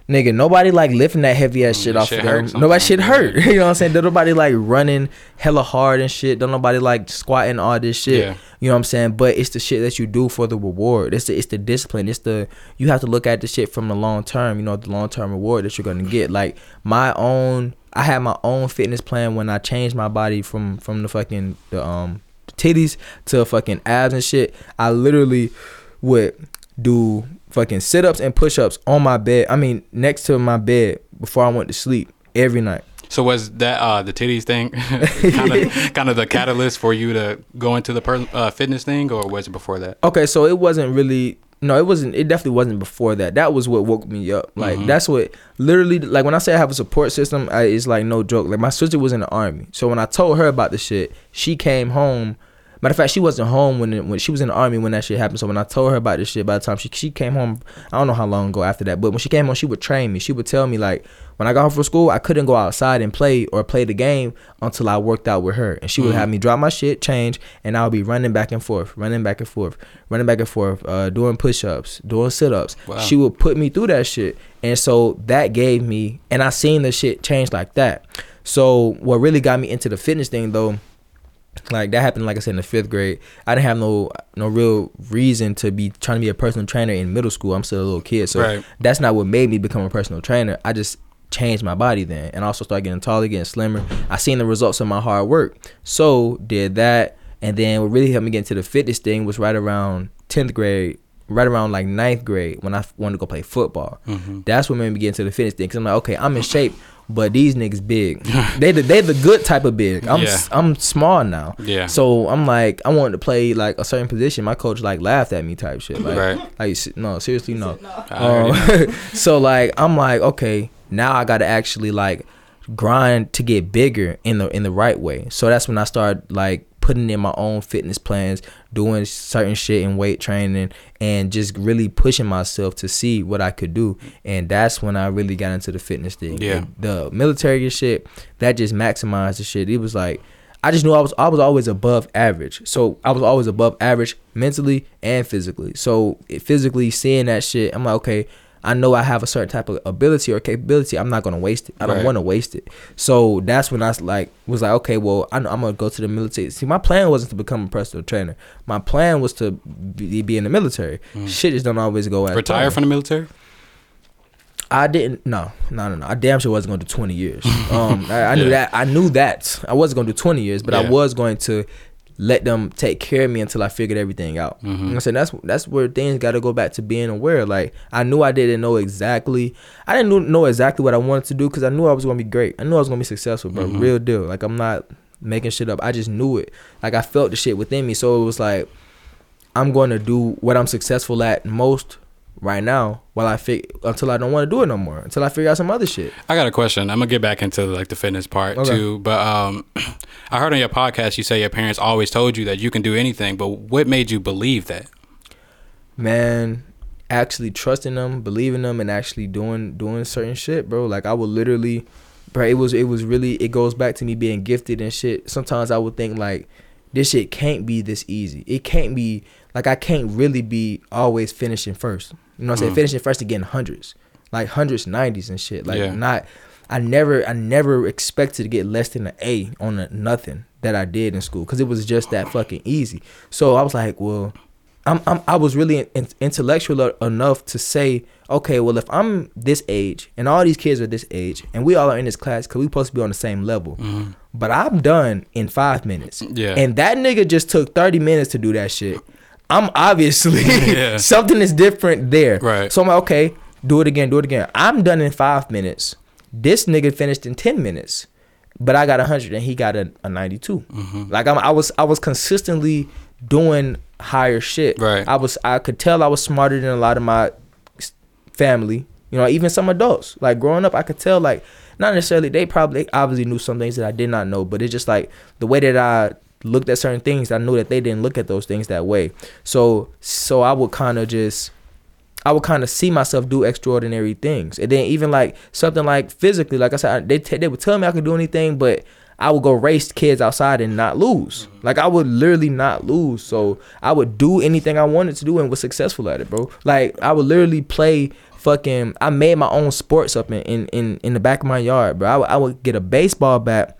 nigga, nobody like lifting that heavy ass Mm, shit off shit of them. Nobody shit hurt. you know what I'm saying? Don't nobody like running hella hard and shit. Don't nobody like squatting all this shit. Yeah. You know what I'm saying? But it's the shit that you do for the reward. It's the it's the discipline. It's the you have to look at the shit from the long term. You know the long term reward that you're gonna get. Like my own, I had my own fitness plan when I changed my body from from the fucking the um titties to fucking abs and shit. I literally would do fucking sit ups and push ups on my bed. I mean next to my bed before I went to sleep every night. So was that uh, the titties thing kind of kind of the catalyst for you to go into the per- uh, fitness thing, or was it before that? Okay, so it wasn't really no, it wasn't it definitely wasn't before that. That was what woke me up. Like Mhm. that's what literally like when I say I have a support system, I, it's like no joke. Like my sister was in the army. So when I told her about the shit, she came home Matter of fact, she wasn't home when it, when she was in the army when that shit happened. So when I told her about this shit, by the time she she came home, I don't know how long ago after that, but when she came home, she would train me. She would tell me like when I got home from school, I couldn't go outside and play or play the game until I worked out with her, and she would Mhm. have me drop my shit, change, and I would be running back and forth, running back and forth, running back and forth, uh, doing push ups, doing sit ups. Wow. She would put me through that shit, and so that gave me, and I seen the shit change like that. So what really got me into the fitness thing though like that happened like I said in the fifth grade. I didn't have no no real reason to be trying to be a personal trainer in middle school. I'm still a little kid, so Right. that's not what made me become a personal trainer. I just changed my body then, and also started getting taller, getting slimmer. I seen the results of my hard work, so did that, and then what really helped me get into the fitness thing was right around tenth grade. Right around like ninth grade when I wanted to go play football, Mm-hmm. that's what made me get into the fitness thing. Cause I'm like, okay, I'm in shape, but these niggas big. they the they the good type of big. I'm Yeah. I'm small now. Yeah. So I'm like, I wanted to play like a certain position. My coach like laughed at me type shit. Like, Right. like no, seriously, no. I already Um, so like, I'm like, okay, now I got to actually like grind to get bigger in the in the right way. So that's when I started like putting in my own fitness plans, doing certain shit in weight training, and just really pushing myself to see what I could do. And that's when I really got into the fitness thing. Yeah. And the military and shit that just maximized the shit. It was like. I just knew I was I was always above average. So I was always above average mentally and physically. So it- physically seeing that shit, I'm like, okay, I know I have a certain type of ability or capability. I'm not gonna waste it. I don't Right. want to waste it. So that's when I was like was like, okay, well, I know I'm gonna go to the military. See, my plan wasn't to become a personal trainer. My plan was to be, be in the military. Shit just don't always go as Retire planned. from the military? I didn't. No, no, no, no. I damn sure wasn't going to do twenty years. Um, I, I knew Yeah. that. I knew that I wasn't going to do twenty years, but I was going to let them take care of me until I figured everything out. Mhm. You know I'm saying that's that's where things got to go back to being aware. Like I knew I didn't know exactly. I didn't know- exactly what I wanted to do because I knew I was going to be great. I knew I was going to be successful, but Mhm. real deal. Like I'm not making shit up. I just knew it. Like I felt the shit within me. So it was like I'm going to do what I'm successful at most right now while I fig- until I don't want to do it no more until I figure out some other shit. I got a question. I'm gonna get back into like the fitness part Okay. too. But um, I heard on your podcast you say your parents always told you that you can do anything. But what made you believe that? Man, actually trusting them, believing them, and actually doing doing certain shit, bro. Like I would literally, bro. It was it was really it goes back to me being gifted and shit. Sometimes I would think like this shit can't be this easy. It can't be like I can't really be always finishing first. You know what I'm saying? Mm. Finishing first and getting hundreds, like hundreds, nineties, and shit. Like Yeah. not. I never, I never expected to get less than an A on a nothing that I did in school because it was just that fucking easy. So I was like, well, I'm, I'm I was really in, intellectual enough to say, okay, well, if I'm this age and all these kids are this age and we all are in this class because we supposed to be on the same level, Mhm. but I'm done in five minutes. Yeah. And that nigga just took 30 minutes to do that shit. I'm obviously Yeah. something is different there. Right. So I'm like, okay, do it again, do it again. I'm done in five minutes. This nigga finished in 10 minutes. But I got a 100 and he got a, a 92. Mhm. Like I'm, I was I was consistently doing higher shit. Right. I was I could tell I was smarter than a lot of my family. You know, even some adults. Like growing up, I could tell like not necessarily they probably obviously knew some things that I did not know, but it's just like the way that I looked at certain things, I knew that they didn't look at those things that way. So so I would kind of just I would kind of see myself do extraordinary things, and then even like something like physically, like I said, they t- they would tell me I could do anything, but I would go race kids outside and not lose. Mm-hmm. Like I would literally not lose. So I would do anything I wanted to do and was successful at it, bro. Like I would literally play fucking. I made my own sports up in in in, in the back of my yard, bro. I would, I would get a baseball bat,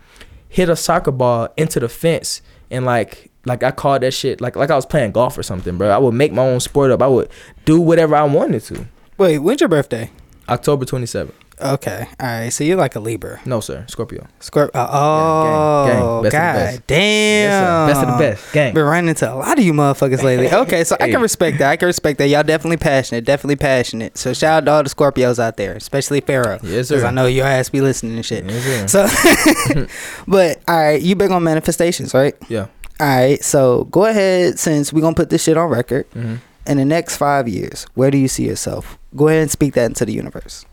hit a soccer ball into the fence, and like like I called that shit like like I was playing golf or something, bro. I would make my own sport up. I would do whatever I wanted to. Wait, when's your birthday? October 27th. Okay, all right. So you're like a Libra. No, sir. Scorpio. Scorp- oh, gang, gang. Best of the god best. damn. Yes. Best of the best. Gang. Been running into a lot of you motherfuckers lately. Okay, so I can respect that. I can respect that. Y'all definitely passionate. Definitely passionate. So shout out to all the Scorpios out there, especially Pharaoh. Yes, sir. Because. I know your ass be listening and shit. Yes, sir. So, but all right, you big on manifestations, right? Yeah. All right, so go ahead since we're gonna put this shit on record. hmm In the next five years, where do you see yourself? Go ahead and speak that into the universe.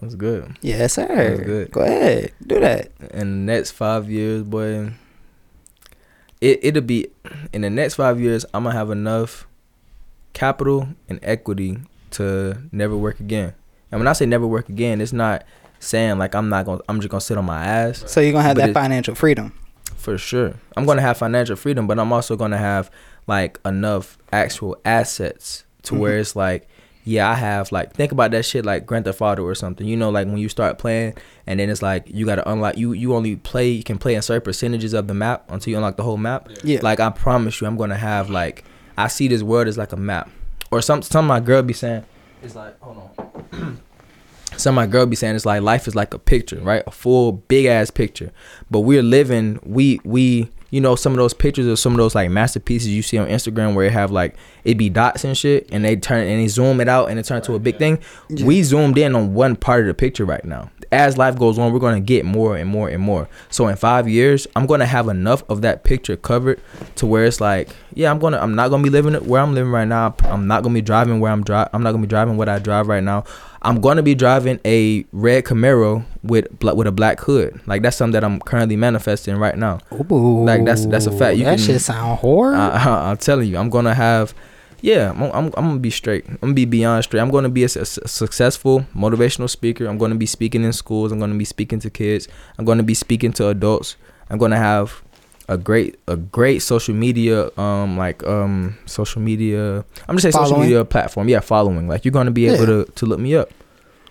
That was good. Yes, sir. That's good. Go ahead, do that. In the next five years, boy, it it'll be in the next five years. I'm gonna have enough capital and equity to never work again. And when I say never work again, it's not saying like I'm not gonna. I'm just gonna sit on my ass. So you're gonna have that financial freedom. For sure. I'm gonna have financial freedom, but I'm also gonna have like enough actual assets to where Mhm. it's like, yeah, I have like think about that shit like Grand Theft Auto or something. You know, like when you start playing and then it's like you gotta unlock you you only play you can play in certain percentages of the map until you unlock the whole map. Yeah. Like I promise you I'm gonna have like I see this world as like a map. Or some some my girl be saying it's like hold on. some my girl be saying it's like life is like a picture, right? A full big ass picture. But we're living we we you know some of those pictures of some of those like masterpieces you see on Instagram where it have like it be dots and shit and they turn and they zoom it out and it turns to a big thing. We zoomed in on one part of the picture right now. As life goes on, we're gonna get more and more and more. So in five years, I'm gonna have enough of that picture covered to where it's like, yeah, I'm gonna I'm not gonna be living where I'm living right now. I'm not gonna be driving where I'm dri- I'm not gonna be driving what I drive right now. I'm gonna be driving a red Camaro with with a black hood. Like that's something that I'm currently manifesting right now. Ooh, Like, that's- that's a fact. You that can- shit sound horrible. I, I'm telling you, I'm gonna have, yeah, I'm, I'm, I'm gonna be straight. I'm gonna be beyond straight. I'm gonna be a, su- successful motivational speaker. I'm gonna be speaking in schools. I'm gonna be speaking to kids. I'm gonna be speaking to adults. I'm gonna have a great, a great social media, um, like um, social media. I'm just saying social media platform. Yeah, following. Like you're gonna be able Yeah. to to look me up,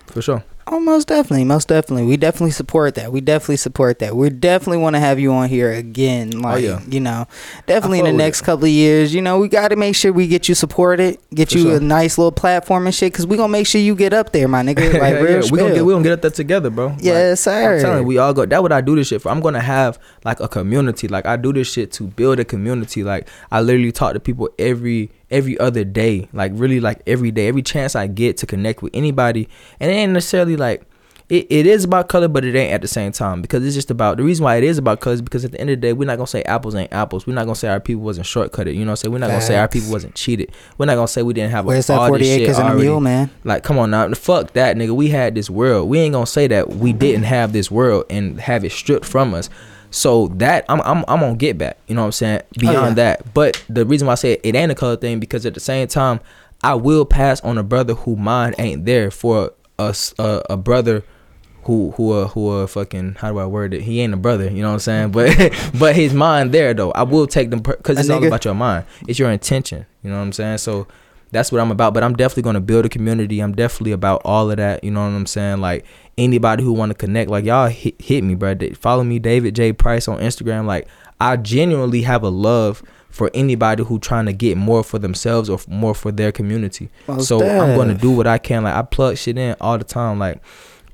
for sure. Oh, most definitely, most definitely. We definitely support that. We definitely support that. We definitely want to have you on here again. Oh, like, yeah. you know, definitely in the next it. couple of years. You know, we got to make sure we get you supported, get For you a nice little platform and shit. Cause we gonna make sure you get up there, my nigga. Like Yeah, real yeah, we gonna get we gonna get up there together, bro. Like, Yes, sir. I'm telling you, we all go. That what I do this shit for. I'm gonna have like a community. Like I do this shit to build a community. Like I literally talk to people every every other day. Like really, like every day, every chance I get to connect with anybody. And it ain't necessarily like. It, it is about color, but it ain't at the same time because it's just about the reason why it is about color is because at the end of the day, we're not gonna say apples ain't apples. We're not gonna say our people wasn't shortcutted. You know what I'm saying? We're not gonna say our people wasn't cheated. We're not gonna say we didn't have Where's all that this 40 shit acres and a mule, man? Like, come on now, fuck that, nigga. We had this world. We ain't gonna say that we didn't have this world and have it stripped from us. So that I'm I'm I'm gonna get back. You know what I'm saying? Beyond Oh, yeah. that, but the reason why I say it, it ain't a color thing because at the same time, I will pass on a brother who mine ain't there for us. A brother. Who who uh, who uh fucking how do I word it? He ain't a brother, you know what I'm saying? But but his mind there though. I will take them because A it's all about your mind. It's your intention. You know what I'm saying? So that's what I'm about. But I'm definitely gonna build a community. I'm definitely about all of that. You know what I'm saying? Like anybody who want to connect, like y'all hit, hit me, bro. Follow me, David J Price on Instagram. Like I genuinely have a love for anybody who trying to get more for themselves or f- more for their community. Most so I'm gonna do what I can. Like I plug shit in all the time. Like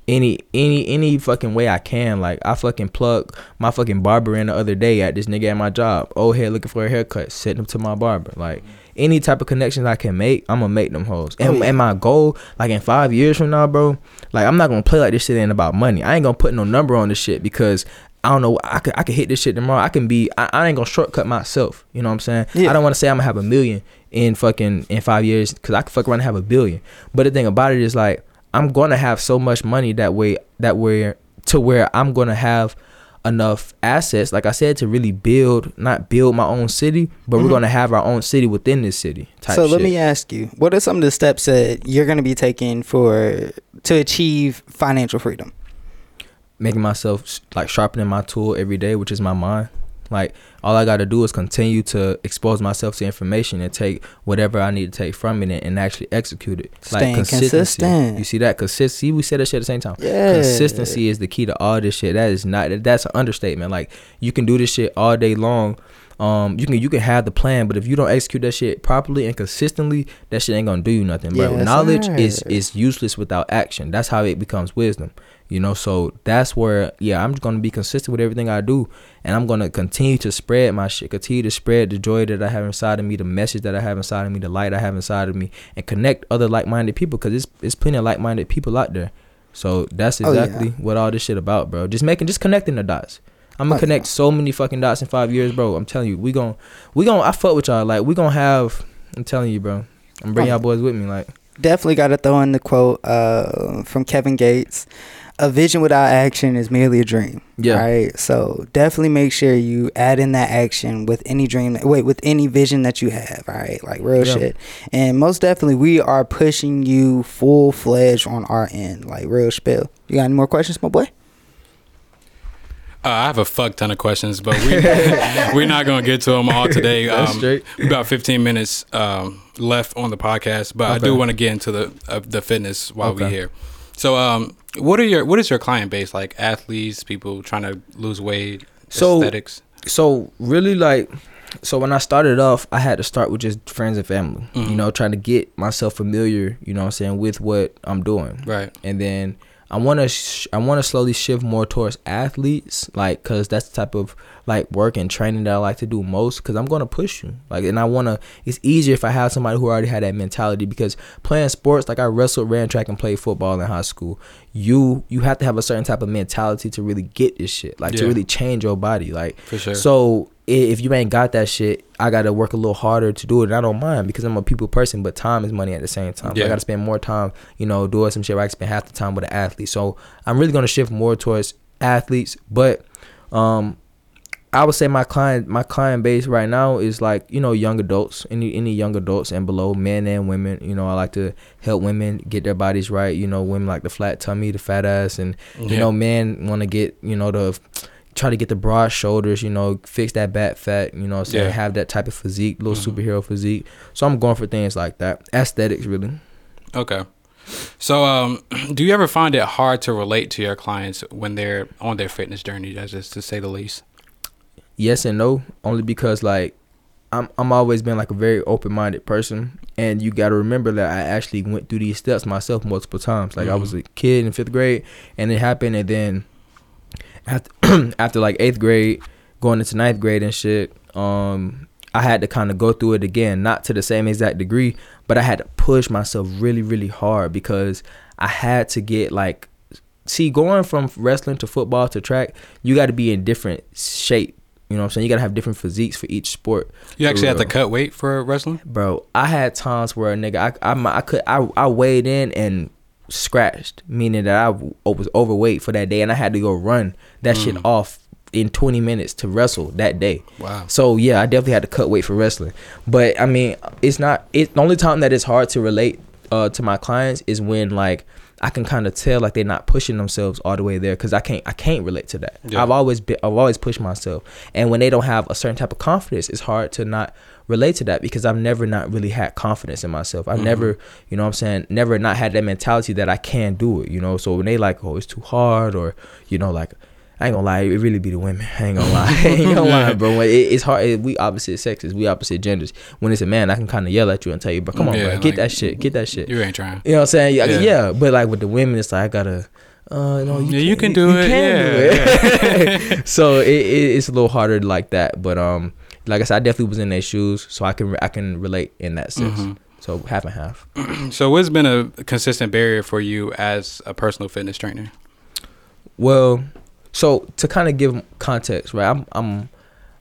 any any any fucking way I can. Like I fucking plug my fucking barber in the other day at this nigga at my job. Old head looking for a haircut. Send him to my barber. Like any type of connections I can make, I'm gonna make them hoes. Oh, and, Oh, yeah. and my goal, like in five years from now, bro, like I'm not gonna play like this shit ain't about money. I ain't gonna put no number on this shit because I don't know. I could I could hit this shit tomorrow. I can be. I, I ain't gonna shortcut myself. You know what I'm saying? Yeah. I don't want to say I'm gonna have a million in fucking in five years because I could fuck around and have a billion. But the thing about it is like I'm gonna have so much money that way that way to where I'm gonna have enough assets, like I said, to really build not build my own city, but Mhm. we're gonna have our own city within this city. Type So let shit. me ask you, what are some of the steps that you're gonna be taking for to achieve financial freedom? making myself like sharpening my tool every day, which is my mind. Like all I got to do is continue to expose myself to information and take whatever I need to take from it and, actually execute it. Staying like consistency. consistent. You see that consistency? We said that shit at the same time. Yeah. Consistency is the key to all this shit. That is not. That's an understatement. Like you can do this shit all day long. Um, you can you can have the plan, but if you don't execute that shit properly and consistently, that shit ain't gonna do you nothing. Bro, Yes, knowledge is is useless without action. That's how it becomes wisdom. You know, so that's where yeah, I'm just gonna be consistent with everything I do, and I'm gonna continue to spread my shit, continue to spread the joy that I have inside of me, the message that I have inside of me, the light I have inside of me, and connect other like-minded people because it's it's plenty of like-minded people out there. So that's Oh, yeah. exactly what all this shit about, bro. Just making, just connecting the dots. I'm gonna Oh, connect yeah. so many fucking dots in five years, bro. I'm telling you, we gon' we gon' I fuck with y'all. Like we gonna have. I'm telling you, bro. I'm bringing Oh. y'all boys with me. Like Definitely got to throw in the quote uh, from Kevin Gates: "A vision without action is merely a dream." Yeah. Right. So definitely make sure you add in that action with any dream. Wait, with any vision that you have. All right. Like real Yeah. shit. And most definitely, we are pushing you full fledged on our end. Like real spill. You got any more questions, my boy? Uh, I have a fuck ton of questions, but we we're not gonna get to them all today. That's Um, straight. we About 15 minutes um, left on the podcast, but I do want to get into the uh, the fitness while we Okay. here. So, um, what are your what is your client base like? Athletes, people trying to lose weight, So- aesthetics. so really like so when I started off, I had to start with just friends and family. Mhm. You know, trying to get myself familiar. You know, what I'm saying with what I'm doing. Right. and then I want to sh- I want to slowly shift more towards athletes, like because that's the type of like work and training that I like to do most. Because I'm gonna push you, like, and I want to. It's easier if I have somebody who already had that mentality. Because playing sports, like I wrestled, ran track, and played football in high school. You you have to have a certain type of mentality to really get this shit, like to really change your body, like. For sure. So if you ain't got that shit, I gotta work a little harder to do it. And I don't mind because I'm a people person, but time is money at the same time. So Yeah. I gotta spend more time, you know, doing some shit where I can spend half the time with an athlete. So I'm really gonna shift more towards athletes. But um I would say my client my client base right now is like, you know, young adults, any any young adults and below, men and women. You know, I like to help women get their bodies right. You know, women like the flat tummy, the fat ass and you know, men wanna get, you know, the try to get the broad shoulders, you know, fix that back fat, you know, what Yeah. have that type of physique, little Mhm. superhero physique. So I'm going for things like that. Aesthetics really. Okay. So, um, do you ever find it hard to relate to your clients when they're on their fitness journey, just to say the least? Yes and no, only because like I'm I'm always been like a very open minded person and you gotta remember that I actually went through these steps myself multiple times. Like I was a kid in fifth grade and it happened and then after after like eighth grade, going into ninth grade and shit, um I had to kind of go through it again, not to the same exact degree, but I had to push myself really, really hard because I had to get like, see, going from wrestling to football to track, you got to be in different shape. You know what I'm saying? You got to have different physiques for each sport. You actually have to cut weight for wrestling? Bro, I had times where a nigga, I, I, I could, I, I weighed in and scratched, meaning that I was overweight for that day, and I had to go run that shit Mm. off in 20 minutes to wrestle that day. Wow. So yeah, I definitely had to cut weight for wrestling. But I mean, it's not. It the only time that it's hard to relate uh, to my clients is when like I can kind of tell like they're not pushing themselves all the way there because I can't. I can't relate to that. Yeah. I've always been. I've always pushed myself, and when they don't have a certain type of confidence, it's hard to not relate to that because I've never not really had confidence in myself. I've Mhm. never, you know, what I'm saying, never not had that mentality that I can do it. You know, so when they like, oh, it's too hard, or you know, like. I ain't gonna lie, it really be the women. I ain't gonna lie, I ain't gonna lie, bro. It, it's hard. It, we opposite sexes, we opposite genders. When it's a man, I can kind of yell at you and tell you, "But come on, Yeah, bro, like- get that shit, get that shit." You ain't trying. You know what I'm saying? Yeah, Yeah. yeah. But like with the women, it's like I gotta. Uh, no, you Yeah, you can do it. can do Yeah, it. so it, it, it's a little harder like that. But um, like I said, I definitely was in their shoes, so I can I can relate in that sense. Mhm. So half and half. So, what's been a consistent barrier for you as a personal fitness trainer? Well, so to kind of give context, right? I'm I'm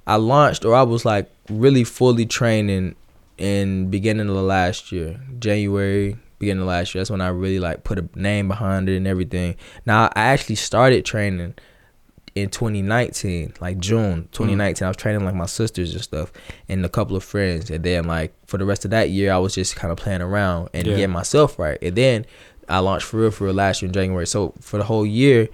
I launched or I was like really fully training in beginning of the last year, January, beginning of last year. That's when I really like put a name behind it and everything. Now I actually started training in 2019, like June mm. 2019. I was training like my sisters and stuff, and a couple of friends. And then like for the rest of that year, I was just kind of playing around and Yeah. getting myself right. And then I launched for real for real last year in January. So for the whole year,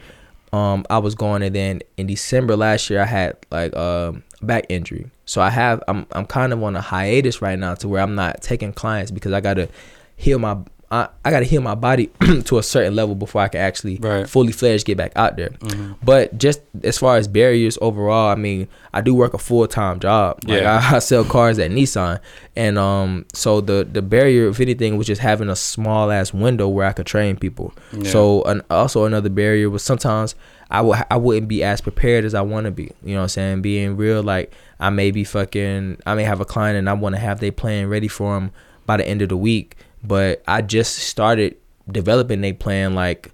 um, I was going, and then in December last year, I had like um back injury. So I have I'm I'm kind of on a hiatus right now to where I'm not taking clients because I gotta heal my I, I gotta heal my body to a certain level before I can actually Right. fully fledged get back out there. Mhm. But just as far as barriers overall, I mean, I do work a full time job. Like Yeah. I, I sell cars at Nissan, and um, so the the barrier, if anything, was just having a small ass window where I could train people. Yeah. So an, also another barrier was sometimes I would I wouldn't be as prepared as I want to be. You know what I'm saying? Being real, like I may be fucking. I may have a client and I want to have their plan ready for them by the end of the week, but I just started developing their plan like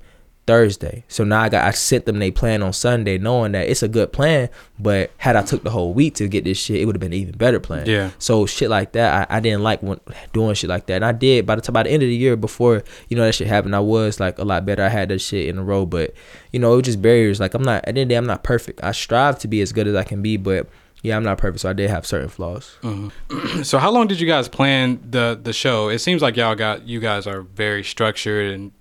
Thursday. So now I got I sent them they plan on Sunday, knowing that it's a good plan. But had I took the whole week to get this shit, it would have been an even better plan. Yeah. So shit like that, I, I didn't like when, doing shit like that, and I did. By the time by the end of the year, before you know that shit happened, I was like a lot better. I had that shit in a row, but you know it was just barriers. Like I'm not at the end of the day, I'm not perfect. I strive to be as good as I can be, but yeah, I'm not perfect. So I did have certain flaws. Mhm. so, how long did you guys plan the the show? It seems like y'all got you guys are very structured, and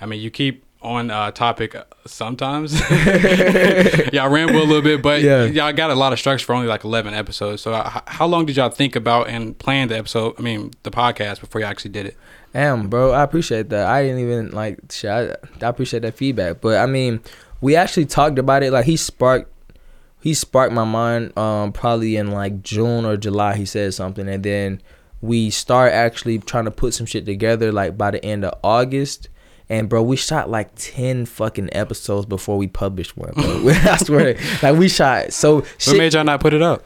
I mean, you keep on uh, topic sometimes. y'all ramble a little bit, but Yeah. y'all got a lot of structure for only like eleven episodes. So, uh, h- how long did y'all think about and plan the episode? I mean, the podcast before you actually did it. Damn, bro, I appreciate that. I didn't even like shit. I, I appreciate that feedback, but I mean, we actually talked about it. Like he sparked he sparked my mind um probably in like June or July he said something and then we start actually trying to put some shit together like by the end of August. And bro we shot like 10 fucking episodes before we published one bro. I swear. Like we shot so What shit, made y'all not put it up?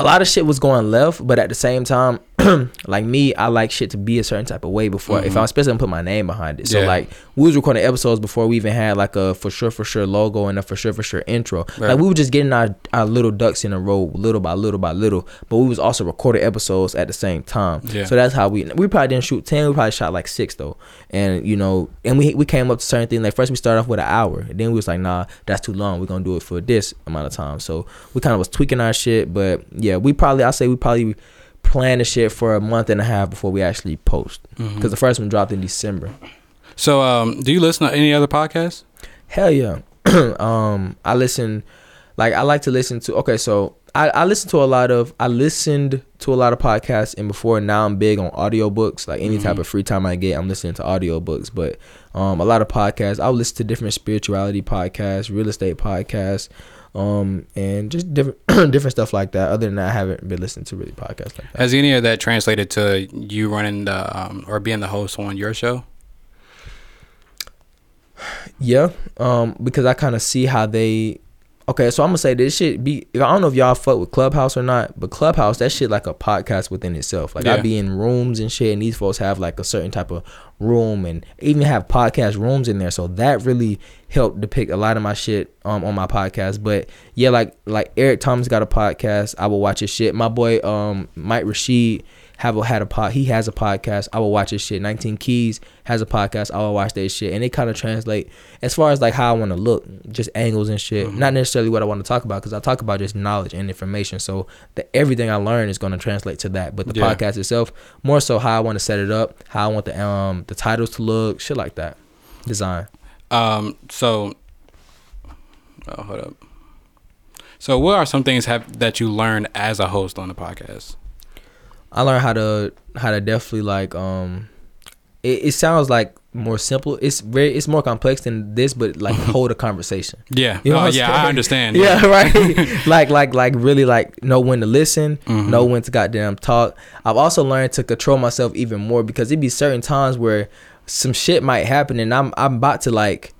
A lot of shit was going left, but at the same time, like me, I like shit to be a certain type of way before if I'm especially gonna put my name behind it. So Mm-hmm. Yeah. like we was recording episodes before we even had like a for sure for sure logo and a for sure for sure intro. Right. Like we were just getting our, our little ducks in a row little by little by little, but we was also recording episodes at the same time. Yeah. So that's how we we probably didn't shoot ten, we probably shot like six though. And you know, and we we came up to certain things. Like first we started off with an hour, and then we was like, nah, that's too long. We're gonna do it for this amount of time. So we kind of was tweaking our shit, but yeah, we probably I say we probably plan the shit for a month and a half before we actually post because Mm-hmm. the first one dropped in December. So, um, do you listen to any other podcasts? Hell yeah. um, I listen, like I like to listen to. Okay, so I, I listen to a lot of. I listened to a lot of podcasts, and before now I'm big on audiobooks. Like any type of free time I get, I'm listening to audiobooks. But um, a lot of podcasts. I'll listen to different spirituality podcasts, real estate podcasts, um, and just different different stuff like that. Other than that, I haven't been listening to really podcasts like that. Has any of that translated to you running the um, or being the host on your show? Yeah, um, because I kind of see how they. Okay, so I'm gonna say this shit be. I don't know if y'all fuck with Clubhouse or not, but Clubhouse that shit like a podcast within itself. Like Yeah. I be in rooms and shit, and these folks have like a certain type of room, and even have podcast rooms in there. So that really helped depict a lot of my shit um on my podcast. But yeah, like like Eric Thomas got a podcast. I will watch his shit. My boy um Mike Rashid have a, had a pod. He has a podcast. I will watch his shit. 19 Keys has a podcast. I will watch their shit, and it kind of translate as far as like how I want to look, just angles and shit. Not necessarily what I want to talk about because I talk about just knowledge and information. So that everything I learn is going to translate to that. But the Yeah. podcast itself, more so how I want to set it up, how I want the um the titles to look, shit like that, design. Um, so, oh, hold up. So, what are some things have that you learned as a host on the podcast? I learned how to how to definitely like um it, it sounds like more simple. It's very it's more complex than this, but like hold a conversation. Yeah, You know oh, yeah, I understand. Yeah, right. like like like really like know when to listen, Mm-hmm. know when to goddamn talk. I've also learned to control myself even more because it'd be certain times where some shit might happen and I'm I'm about to like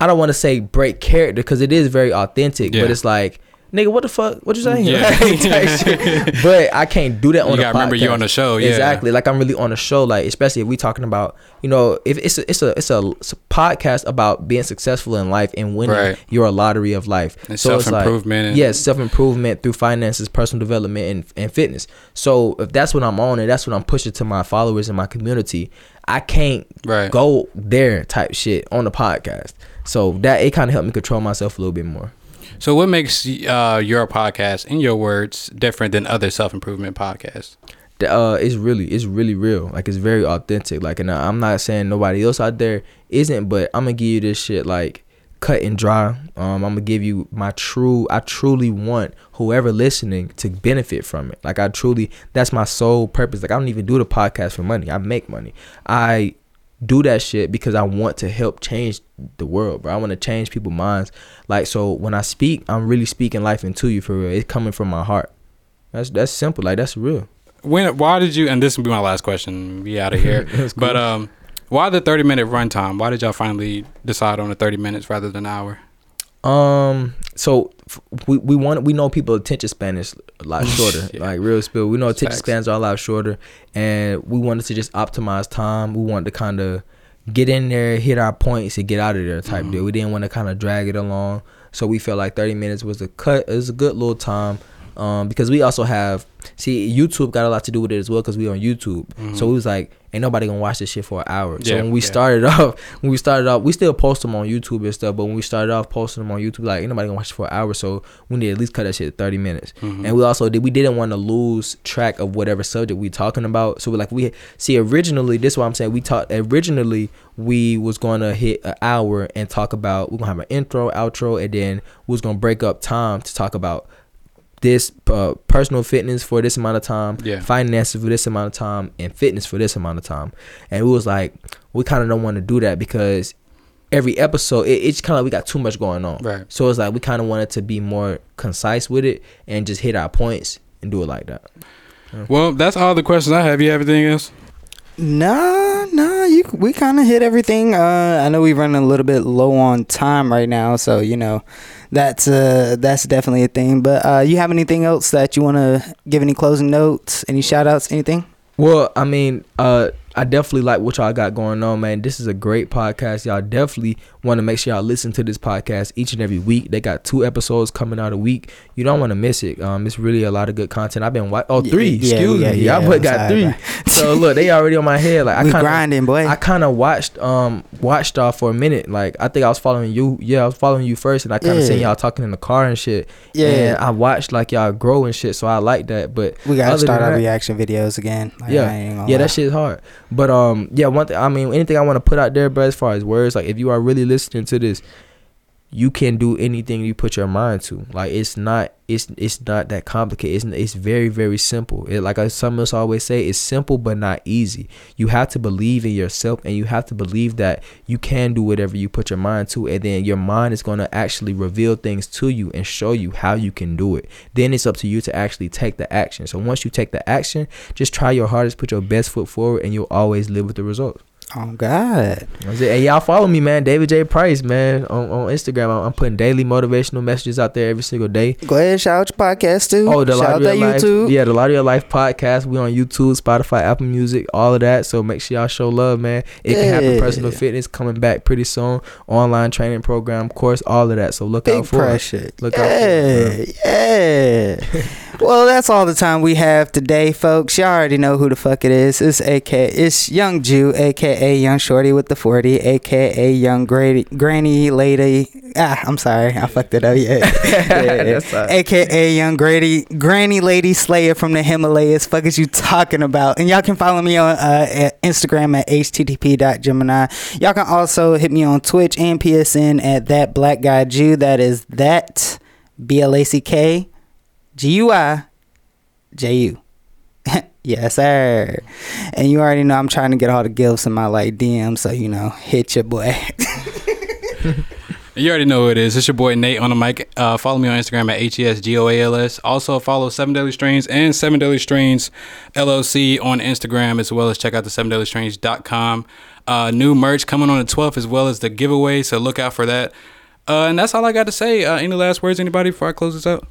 I don't want to say break character because it is very authentic, Yeah. but it's like nigga, what the fuck? What you saying? Yeah. But I can't do that on You the gotta remember you on the show, yeah. Exactly. Like I'm really on the show. Like especially if we talking about, you know, if it's a, it's a it's a, it's a podcast about being successful in life and winning Right. your lottery of life. And it's self-improvement and- yes, self improvement through finances, personal development, and, and fitness. So if that's what I'm on and that's what I'm pushing to my followers and my community, I can't Right. go there type shit on the podcast. So that it kind of helped me control myself a little bit more. So, what makes uh, your podcast, in your words, different than other self improvement podcasts? uh it's really it's really real. Like it's very authentic. Like and i'm not saying nobody else out there isn't but i'm gonna give you this shit like cut and dry. Um i'm gonna give you my true i truly want whoever listening to benefit from it. Like i truly that's my sole purpose. Like i don't even do the podcast for money. I make money. I do that shit because I want to help change the world, bro. I want to change people's minds. Like so when I speak, I'm really speaking life into you for real. It's coming from my heart. That's that's simple. Like that's real. When, why did you? And this will be my last question. Be out of here. Cool. But um, why the thirty minute runtime? Why did y'all finally decide on the thirty minutes rather than an hour? Um. So f- we we want we know people attention span is a lot shorter. Yeah. Like real spill, we know attention Facts. spans are a lot shorter, and we wanted to just optimize time. We wanted to kind of get in there, hit our points, and get out of there type Mm-hmm. deal. We didn't want to kind of drag it along, so we felt like thirty minutes was a cut. It was a good little time. Um, because we also have see YouTube got a lot to do with it as well because we on YouTube. So we was like, ain't nobody gonna watch this shit for an hour. So Mm-hmm. When we yeah. started off, when we started off, we still post them on YouTube and stuff. But when we started off posting them on YouTube, like ain't nobody gonna watch it for an hour. So we need to at least cut that shit to thirty minutes. Mm-hmm. And we also did we didn't want to lose track of whatever subject we talking about. So we like we see originally this is what I'm saying. We talked originally we was gonna hit an hour and talk about we're gonna have an intro, outro, and then we was gonna break up time to talk about this uh, personal fitness for this amount of time, Yeah. finances for this amount of time, and fitness for this amount of time. And we was like, we kind of don't want to do that because every episode, it, it's kind of we got too much going on. Right. So it's like we kind of wanted to be more concise with it and just hit our points and do it like that. Well, that's all the questions I have. You have anything else? Nah, nah, you we kind of hit everything. Uh, I know we're running a little bit low on time right now, so you know, that's uh that's definitely a thing. But uh, you have anything else that you want to give any closing notes, any shout outs, anything? Well, I mean, uh, I definitely like what y'all got going on, man. This is a great podcast. Y'all definitely want to make sure y'all listen to this podcast each and every week. They got two episodes coming out a week. You don't want to miss it. Um, it's really a lot of good content. I've been wa- oh three, yeah, excuse yeah, me, yeah, y'all boy got sorry, three. so look, they already on my head. Like I kind of grinding, boy. I kind of watched um watched y'all for a minute. Like I think I was following you. Yeah, I was following you first, and I kind of seen y'all talking in the car and shit. Yeah. and I watched like y'all grow and shit. So I like that. But we gotta start our that- reaction videos again. Like, Yeah. I ain't gonna yeah, lie. that shit is hard. But um, yeah, one thing. I mean, anything I want to put out there, bro, as far as words, like if you are really listening to this, you can do anything you put your mind to. Like it's not, it's it's not that complicated. It's it's very very simple. It, like some of us always say, it's simple but not easy. You have to believe in yourself, and you have to believe that you can do whatever you put your mind to, and then your mind is gonna actually reveal things to you and show you how you can do it. Then it's up to you to actually take the action. So once you take the action, just try your hardest, put your best foot forward, and you'll always live with the results. Oh God. It. And y'all follow me, man. David J. Price, man, on, on Instagram. I'm, I'm putting daily motivational messages out there every single day. Go ahead, shout out your podcast too. Oh, the shout Lot out that Life, YouTube. yeah, the Lot of Your Life podcast. We on YouTube, Spotify, Apple Music, all of that. So make sure y'all show love, man. It can happen. Yeah. Personal fitness coming back pretty soon. Online training program, course, all of that. So look Big out for it. pressure. Look out for yeah, yeah. well, that's all the time we have today, folks. Y'all already know who the fuck it is. It's AK. It's Young Jew, aka A young Shorty with the forty, aka Young Grady, Granny Lady. Ah, I'm sorry, I fucked it up. Yeah, yeah. That's all right. aka Young Grady, Granny Lady Slayer from the Himalayas. Fuck is you talking about? And y'all can follow me on uh, at Instagram at http.gemini. Y'all can also hit me on Twitch and PSN at that black guy Jew. That is that B L A C K G U I J U. Yes, sir. And you already know I'm trying to get all the gifts in my like DM, so you know, hit your boy. You already know who it is. It's your boy Nate on the mic. Uh, follow me on Instagram at HESGOALS. Also follow Seven Daily Strains and Seven Daily Strains LLC on Instagram as well as check out the seven daily strains.com. Uh, new merch coming on the 12th as well as the giveaway, so look out for that. Uh, and that's all I got to say. Uh, any last words, anybody, before I close this out?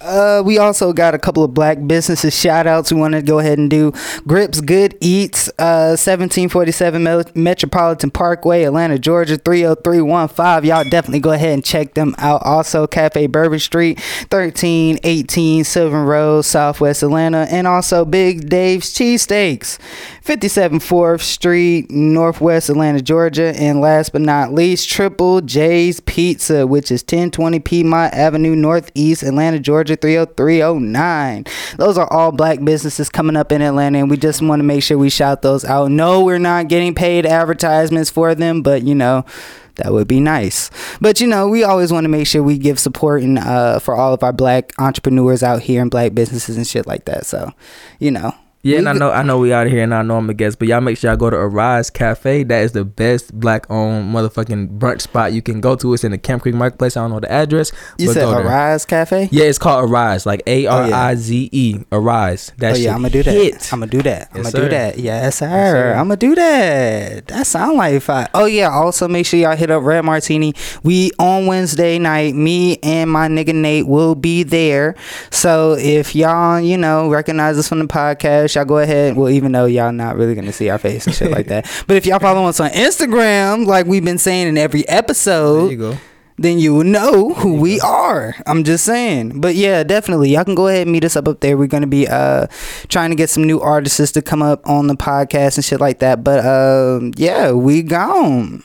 Uh, we also got a couple of black businesses shout outs we want to go ahead and do. Grips Good Eats, uh, 1747 Mel- Metropolitan Parkway, Atlanta, Georgia, 30315. Y'all definitely go ahead and check them out. Also, Cafe Bourbon Street, 1318 Sylvan Road, Southwest Atlanta. And also Big Dave's Cheesesteaks, 57 4th Street, Northwest Atlanta, Georgia. And last but not least, Triple J's Pizza, which is 1020 Piedmont Avenue, Northeast Atlanta, Georgia, 30309. Those are all black businesses coming up in Atlanta, and we just want to make sure we shout those out. No, we're not getting paid advertisements for them, but you know, that would be nice. But you know, we always want to make sure we give support and uh, for all of our black entrepreneurs out here and black businesses and shit like that. So, you know. Yeah, and I know I know we out of here and I know I'm a guest, but y'all make sure y'all go to Arize Cafe. That is the best black owned motherfucking brunch spot you can go to. It's in the Camp Creek Marketplace. I don't know the address. You said go there. Arize Cafe? Yeah, it's called Arize, like A R I Z E. Oh, Arize. That oh yeah, I'm gonna do that. hit. I'm gonna do that. I'm gonna do that. Yes, sir. sir. I'm gonna do that. That sound like fun. Oh yeah. Also, make sure y'all hit up Red Martini. We on Wednesday night. Me and my nigga Nate will be there. So if y'all, you know, recognize us from the podcast, y'all go ahead. Well, even though y'all not really gonna see our face and shit like that, but if y'all follow us on Instagram, like we've been saying in every There episode, you go. then you will know who we are. I'm just saying. But yeah, definitely. Y'all can go ahead and meet us up up there. We're gonna be uh trying to get some new artists to come up on the podcast and shit like that. But um yeah, we gone.